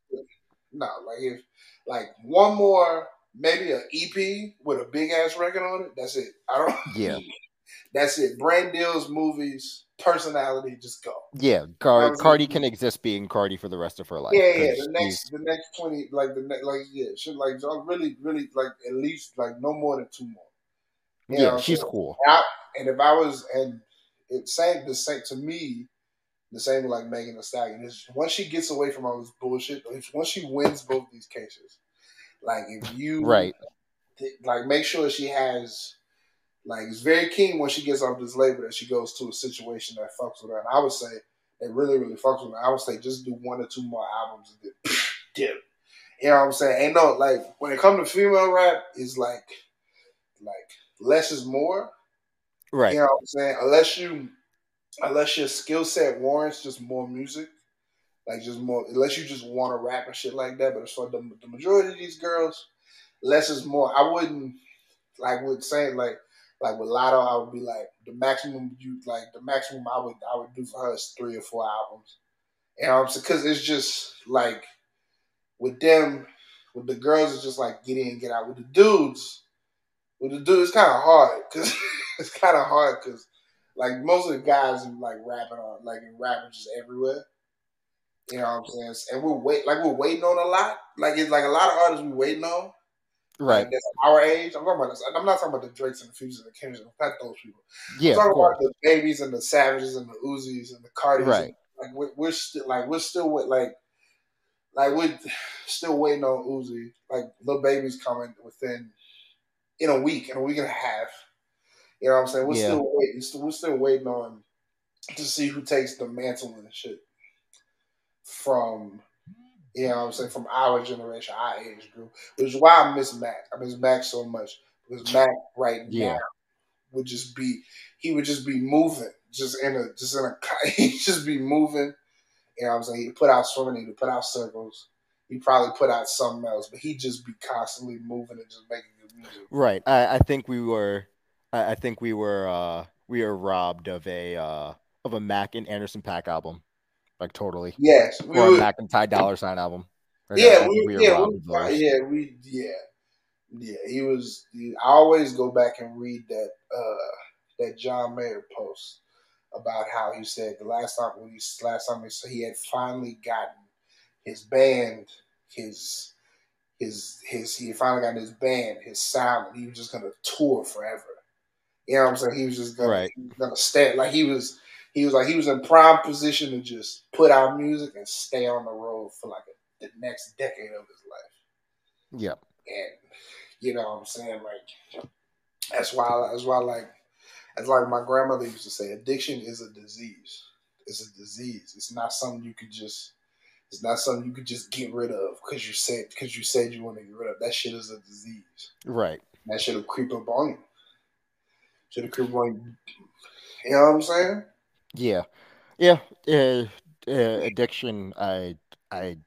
Speaker 2: No, like if like one more, maybe an EP with a big ass record on it. That's it. I don't.
Speaker 3: Yeah.
Speaker 2: That's it. Brand deals, movies, personality. Just go.
Speaker 3: Yeah, Car- Cardi can exist being Cardi for the rest of her life.
Speaker 2: Yeah, yeah. The next, the next twenty, like the next, like yeah, should like really, really, like at least like no more than two more. You
Speaker 3: yeah, she's cool.
Speaker 2: And if I was, and it same the same to me, the same like Megan Thee Stallion is once she gets away from all this bullshit, if once she wins both these cases, like if you
Speaker 3: Right.
Speaker 2: like make sure she has like it's very keen when she gets off this label that she goes to a situation that fucks with her. And I would say that really, really fucks with her. I would say just do one or two more albums and then dip. You know what I'm saying? Ain't no like when it comes to female rap, it's like like less is more.
Speaker 3: Right.
Speaker 2: You know what I'm saying? Unless you unless your skill set warrants just more music. Like just more unless you just want to rap and shit like that. But for the, the majority of these girls, less is more. I wouldn't like would say like like with Latto, I would be like the maximum you like the maximum I would I would do for her is three or four albums. What I'm saying? Because it's just like with them, with the girls, it's just like get in, get out. With the dudes, with the dudes, it's kind of hard because it's kind of hard because like most of the guys are like rapping on like in rapping just everywhere. You know what I'm saying? And we're wait like we're waiting on a lot. Like it's like a lot of artists we waiting on.
Speaker 3: Right.
Speaker 2: Like, our age. I'm talking about. This. I'm not talking about the Drakes and the Futures and the Kendricks. Not those people.
Speaker 3: Yeah,
Speaker 2: I'm talking about the babies and the savages and the Uzis and the Cardis.
Speaker 3: Right.
Speaker 2: Like we're, we're still like we're still with like like we're still waiting on Uzi. Like little babies coming within in a week, in a week and a half. You know what I'm saying? We're
Speaker 3: Yeah.
Speaker 2: still waiting. We're still waiting on to see who takes the mantle and shit from. You know what I'm saying? From our generation, our age group. Which is why I miss Mac. I miss Mac so much. Because Mac right
Speaker 3: Yeah.
Speaker 2: now would just be he would just be moving. Just in a just in a he'd just be moving. You know what I'm saying? He'd put out swimming, he'd put out circles. He'd probably put out something else, but he'd just be constantly moving and just making good music.
Speaker 3: Right. I, I think we were I, I think we were uh we were robbed of a uh of a Mac and Anderson .Paak album. Like totally.
Speaker 2: Yes. We
Speaker 3: Or a
Speaker 2: would,
Speaker 3: and Ty Dolla Sign album.
Speaker 2: Yeah, we,
Speaker 3: we were
Speaker 2: yeah, we, yeah, we, yeah, yeah. He was. He, I always go back and read that uh, that John Mayer post about how he said the last time when he last time he said he had finally gotten his band, his his his he finally got his band, his sound, and he was just gonna tour forever. You know what I'm saying? He was just gonna,
Speaker 3: Right.
Speaker 2: was gonna stay like he was. He was like he was in prime position to just put out music and stay on the road for like a, the next decade of his life.
Speaker 3: Yeah.
Speaker 2: And you know what I'm saying? Like that's why that's why like that's like my grandmother used to say, addiction is a disease. It's a disease. It's not something you could just it's not something you could just get rid of because you said because you said you want to get rid of. That shit is a disease.
Speaker 3: Right.
Speaker 2: That should have creep up on you. Should have creep up on you. You know what I'm saying?
Speaker 3: Yeah. Yeah. Uh, uh, addiction I I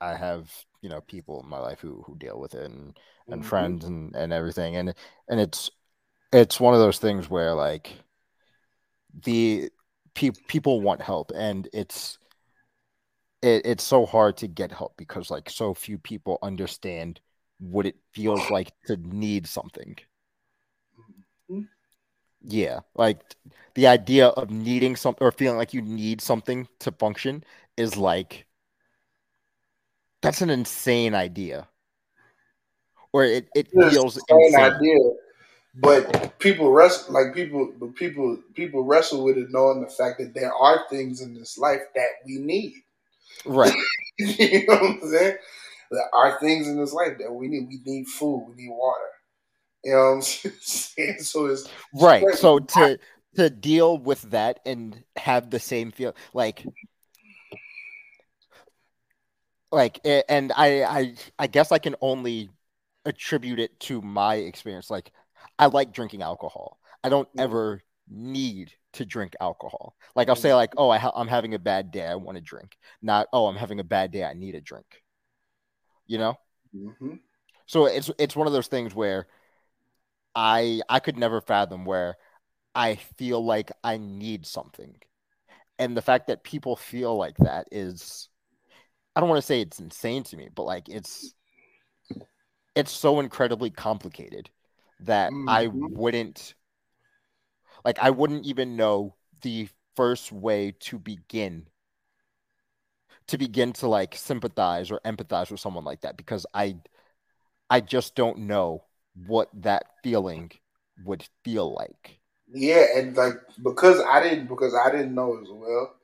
Speaker 3: I have, you know, people in my life who who deal with it and and
Speaker 2: Mhm.
Speaker 3: friends and and everything and and it's it's one of those things where like the pe- people want help and it's it, it's so hard to get help because like so few people understand what it feels like to need something
Speaker 2: Mhm.
Speaker 3: Yeah like the idea of needing something or feeling like you need something to function is like that's an insane idea or it, it
Speaker 2: It's
Speaker 3: feels
Speaker 2: same
Speaker 3: insane.
Speaker 2: idea, but people wrestle like people, but people people wrestle with it, knowing the fact that there are things in this life that we need.
Speaker 3: right
Speaker 2: you know what I'm saying? There are things in this life that we need. We need food. We need water. You know what I'm saying? So it's
Speaker 3: right so to to deal with that and have the same feel like like and I I I guess I can only attribute it to my experience like I like drinking alcohol. I don't
Speaker 2: Mhm.
Speaker 3: ever need to drink alcohol. Like I'll say like, "Oh, I ha- I'm having a bad day. I want to drink." Not, "Oh, I'm having a bad day. I need a drink." You know?
Speaker 2: hmm
Speaker 3: So it's it's one of those things where I I could never fathom where I feel like I need something. And the fact that people feel like that is I don't want to say it's insane to me, but like it's it's so incredibly complicated that I
Speaker 2: Mhm.
Speaker 3: wouldn't like I wouldn't even know the first way to begin to begin to like sympathize or empathize with someone like that because I I just don't know what that feeling would feel like.
Speaker 2: Yeah, and like because I didn't because I didn't know as well,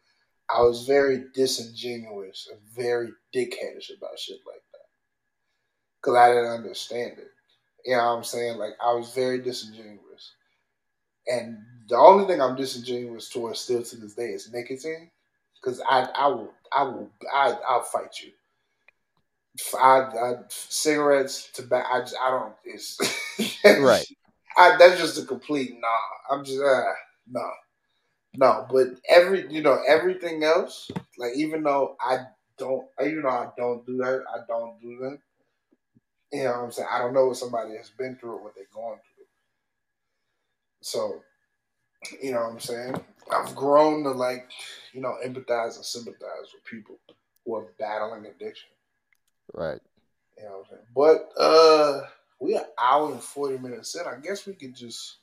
Speaker 2: I was very disingenuous and very dickheadish about shit like that. Cause I didn't understand it. You know what I'm saying? Like I was very disingenuous. And the only thing I'm disingenuous towards still to this day is nicotine. Cause I I will I will I I'll fight you. I, I cigarettes, tobacco. I just I don't. It's
Speaker 3: Right.
Speaker 2: I, that's just a complete nah. I'm just uh, no, no. But every you know everything else, like even though I don't, even though I don't do that, I don't do that. You know what I'm saying? I don't know what somebody has been through or what they're going through. So, you know what I'm saying? I've grown to like, you know, empathize and sympathize with people who are battling addiction.
Speaker 3: Right.
Speaker 2: You know what I'm saying? But uh we are an hour and forty minutes in. I guess we could just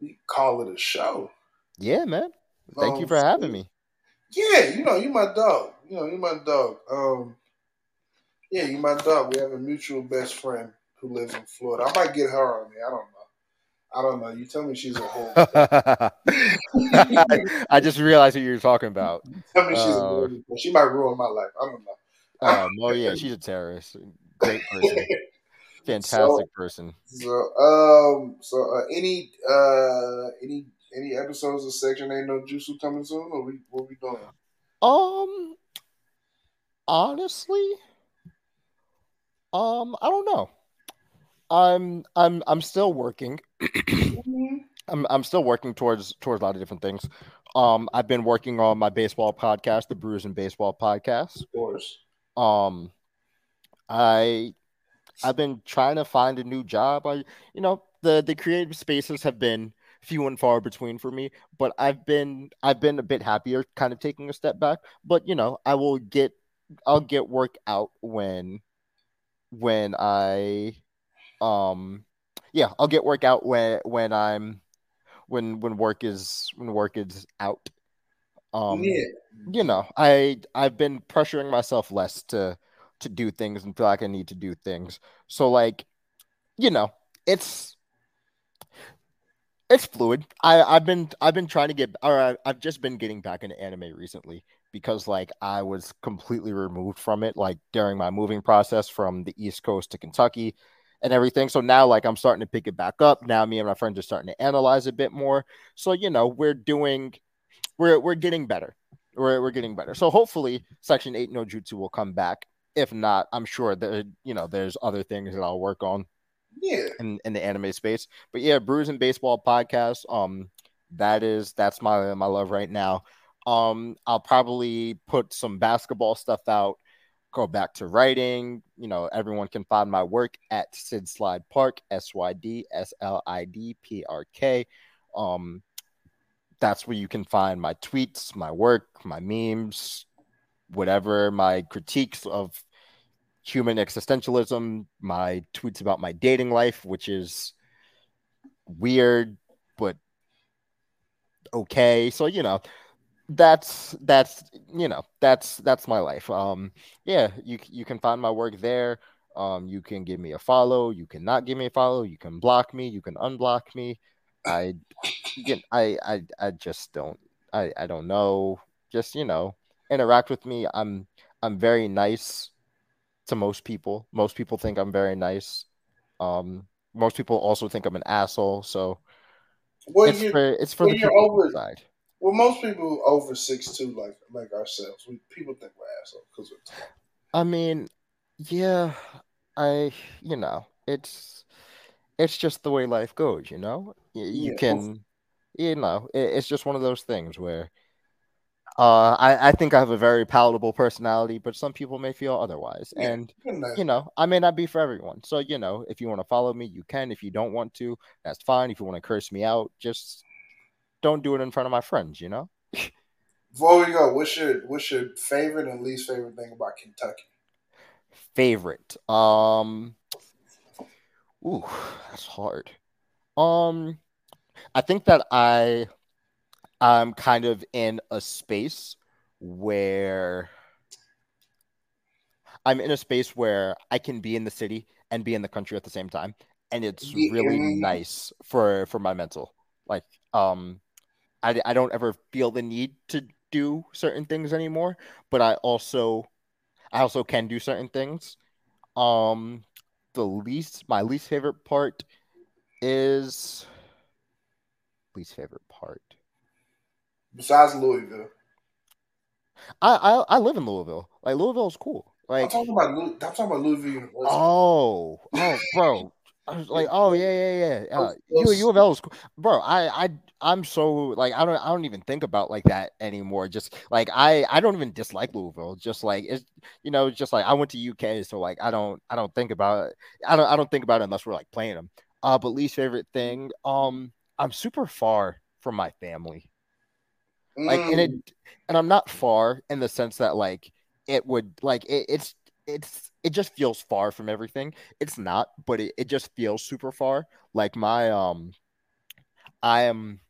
Speaker 2: we call it a show.
Speaker 3: Yeah, man. Thank you
Speaker 2: Um,
Speaker 3: for having me.
Speaker 2: Yeah, you know, you my dog. You know, you my dog. Um yeah, you my dog. We have a mutual best friend who lives in Florida. I might get her on me. I don't know. I don't know. You tell me she's a whore.
Speaker 3: I, just realized what you were talking about.
Speaker 2: tell me she's a
Speaker 3: Uh,
Speaker 2: whore. She might ruin my life. I don't know.
Speaker 3: Um, oh yeah, she's a terrorist. Great person, fantastic person.
Speaker 2: So, um, so uh, any uh any any episodes of Section Ain't No Jutsu coming soon, or we what we doing?
Speaker 3: Um, honestly, um, I don't know. I'm I'm I'm still working. I'm I'm still working towards towards a lot of different things. Um, I've been working on my baseball podcast, the Brews and Baseball podcast.
Speaker 2: Of course.
Speaker 3: Um, I I've been trying to find a new job. I you know the the creative spaces have been few and far between for me, but I've been I've been a bit happier, kind of taking a step back. But you know, I will get I'll get work out when when I um yeah I'll get work out when when I'm when when work is when work is out. Um,
Speaker 2: yeah.
Speaker 3: you know, I I've been pressuring myself less to to do things and feel like I need to do things. So like, you know, it's it's fluid. I I've been I've been trying to get or I, I've just been getting back into anime recently because like I was completely removed from it like during my moving process from the East Coast to Kentucky and everything. So now like I'm starting to pick it back up. Now me and my friends are starting to analyze a bit more. So you know, we're doing we're we're getting better. We're we're getting better. So hopefully Section 8 no jutsu will come back. If not, I'm sure that you know there's other things that I'll work on
Speaker 2: Yeah.
Speaker 3: in, in the anime space. But yeah, Brews and Baseball podcast. Um, that is that's my my love right now. Um, I'll probably put some basketball stuff out. Go back to writing. You know, everyone can find my work at Sid Slide Park, S Y D S L I D P R K. Um, that's where you can find my tweets, my work, my memes, whatever, my critiques of human existentialism, my tweets about my dating life, which is weird but okay. So you know, that's that's you know that's that's my life. Um, yeah, you you can find my work there. Um, you can give me a follow. You cannot give me a follow. You can block me. You can unblock me. I, again, I I I just don't. I I don't know. Just you know, interact with me. I'm I'm very nice to most people. Most people think I'm very nice. Um, most people also think I'm an asshole. So
Speaker 2: Well,
Speaker 3: it's for it's for
Speaker 2: well,
Speaker 3: the people
Speaker 2: over-
Speaker 3: side.
Speaker 2: well, most people over six two, like like ourselves, we people think we're assholes because we're tall.
Speaker 3: I mean, yeah, I you know it's it's just the way life goes. You know, you,
Speaker 2: Yeah.
Speaker 3: can you know it, it's just one of those things where. Uh, I, I think I have a very palatable personality, but some people may feel otherwise.
Speaker 2: Yeah.
Speaker 3: And you know, I may not be for everyone. So, you know, if you want to follow me, you can. If you don't want to, that's fine. If you want to curse me out, just don't do it in front of my friends, you know?
Speaker 2: Before we go, what's your what's your favorite and least favorite thing about Kentucky?
Speaker 3: Favorite. Um Ooh, that's hard. Um I think that I I'm kind of in a space where I'm in a space where I can be in the city and be in the country at the same time. And it's really nice for for my mental. Like um I, I don't ever feel the need to do certain things anymore, but I also I also can do certain things. Um the least my least favorite part is least favorite part.
Speaker 2: Besides Louisville,
Speaker 3: I I, I live in Louisville. Like Louisville's cool.
Speaker 2: I'm
Speaker 3: Like
Speaker 2: talking about I'm talking about Louisville University.
Speaker 3: oh oh bro. I was like, oh yeah, yeah, yeah. Uh, U, U of L is cool, bro. I, I, I'm so like, I don't, I don't even think about like that anymore. Just like I, I don't even dislike Louisville. Just like it's, you know, just like I went to UK, so like I don't, I don't think about it. I don't, I don't think about it unless we're like playing them. Uh, but least favorite thing, um, I'm super far from my family. like and it
Speaker 2: Mm,
Speaker 3: and i'm not far in the sense that like it would like it, it's it's it just feels far from everything. It's not but it, it just feels super far. Like my um i am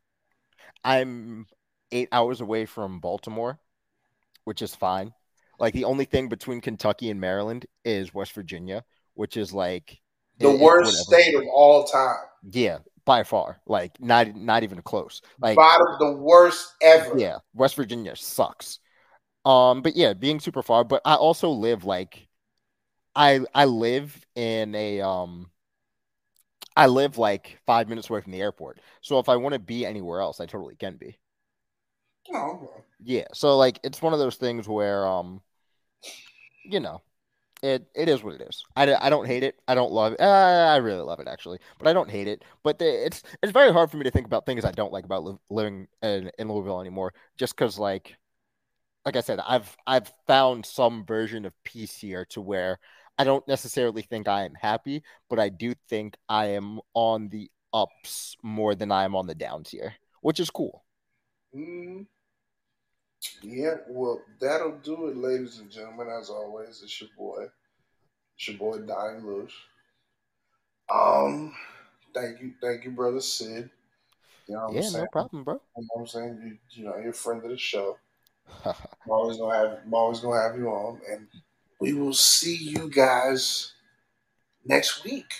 Speaker 3: i'm eight hours away from baltimore which is fine. Like the only thing between kentucky and maryland is west virginia which is like
Speaker 2: The
Speaker 3: It-
Speaker 2: worst state of all time.
Speaker 3: Yeah, by far. Like not not even close. Like
Speaker 2: Bottom, the worst ever.
Speaker 3: yeah, West Virginia sucks. Um, but yeah, being super far. But I also live like, I I live in a um, I live like five minutes away from the airport. So if I want to be anywhere else, I totally can be.
Speaker 2: Oh, okay.
Speaker 3: Yeah. So like, it's one of those things where um, you know, it it is what it is. I, I don't hate it. I don't love it. Uh, I really love it actually, but I don't hate it. But the, it's it's very hard for me to think about things I don't like about li- living in, in Louisville anymore. Just because like like I said, I've I've found some version of peace here to where I don't necessarily think I am happy, but I do think I am on the ups more than I am on the downs here, which is cool.
Speaker 2: Mm. Yeah, well, that'll do it, ladies and gentlemen. As always, it's your boy, it's your boy Dying Loose. Um, thank you, thank you, brother Sid. You know what
Speaker 3: yeah,
Speaker 2: I'm saying?
Speaker 3: no problem, bro.
Speaker 2: You know what I'm saying? You, you know, you're a friend of the show. I'm always gonna have, I'm always gonna have you on, and we will see you guys next week.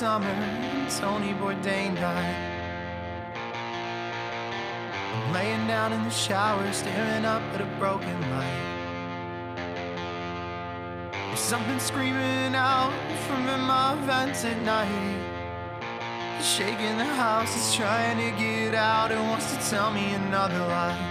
Speaker 1: Summer Tony Bourdain died. Laying down in the shower, staring up at a broken light. There's something screaming out from in my vents at night. It's shaking the house, it's trying to get out, it wants to tell me another lie.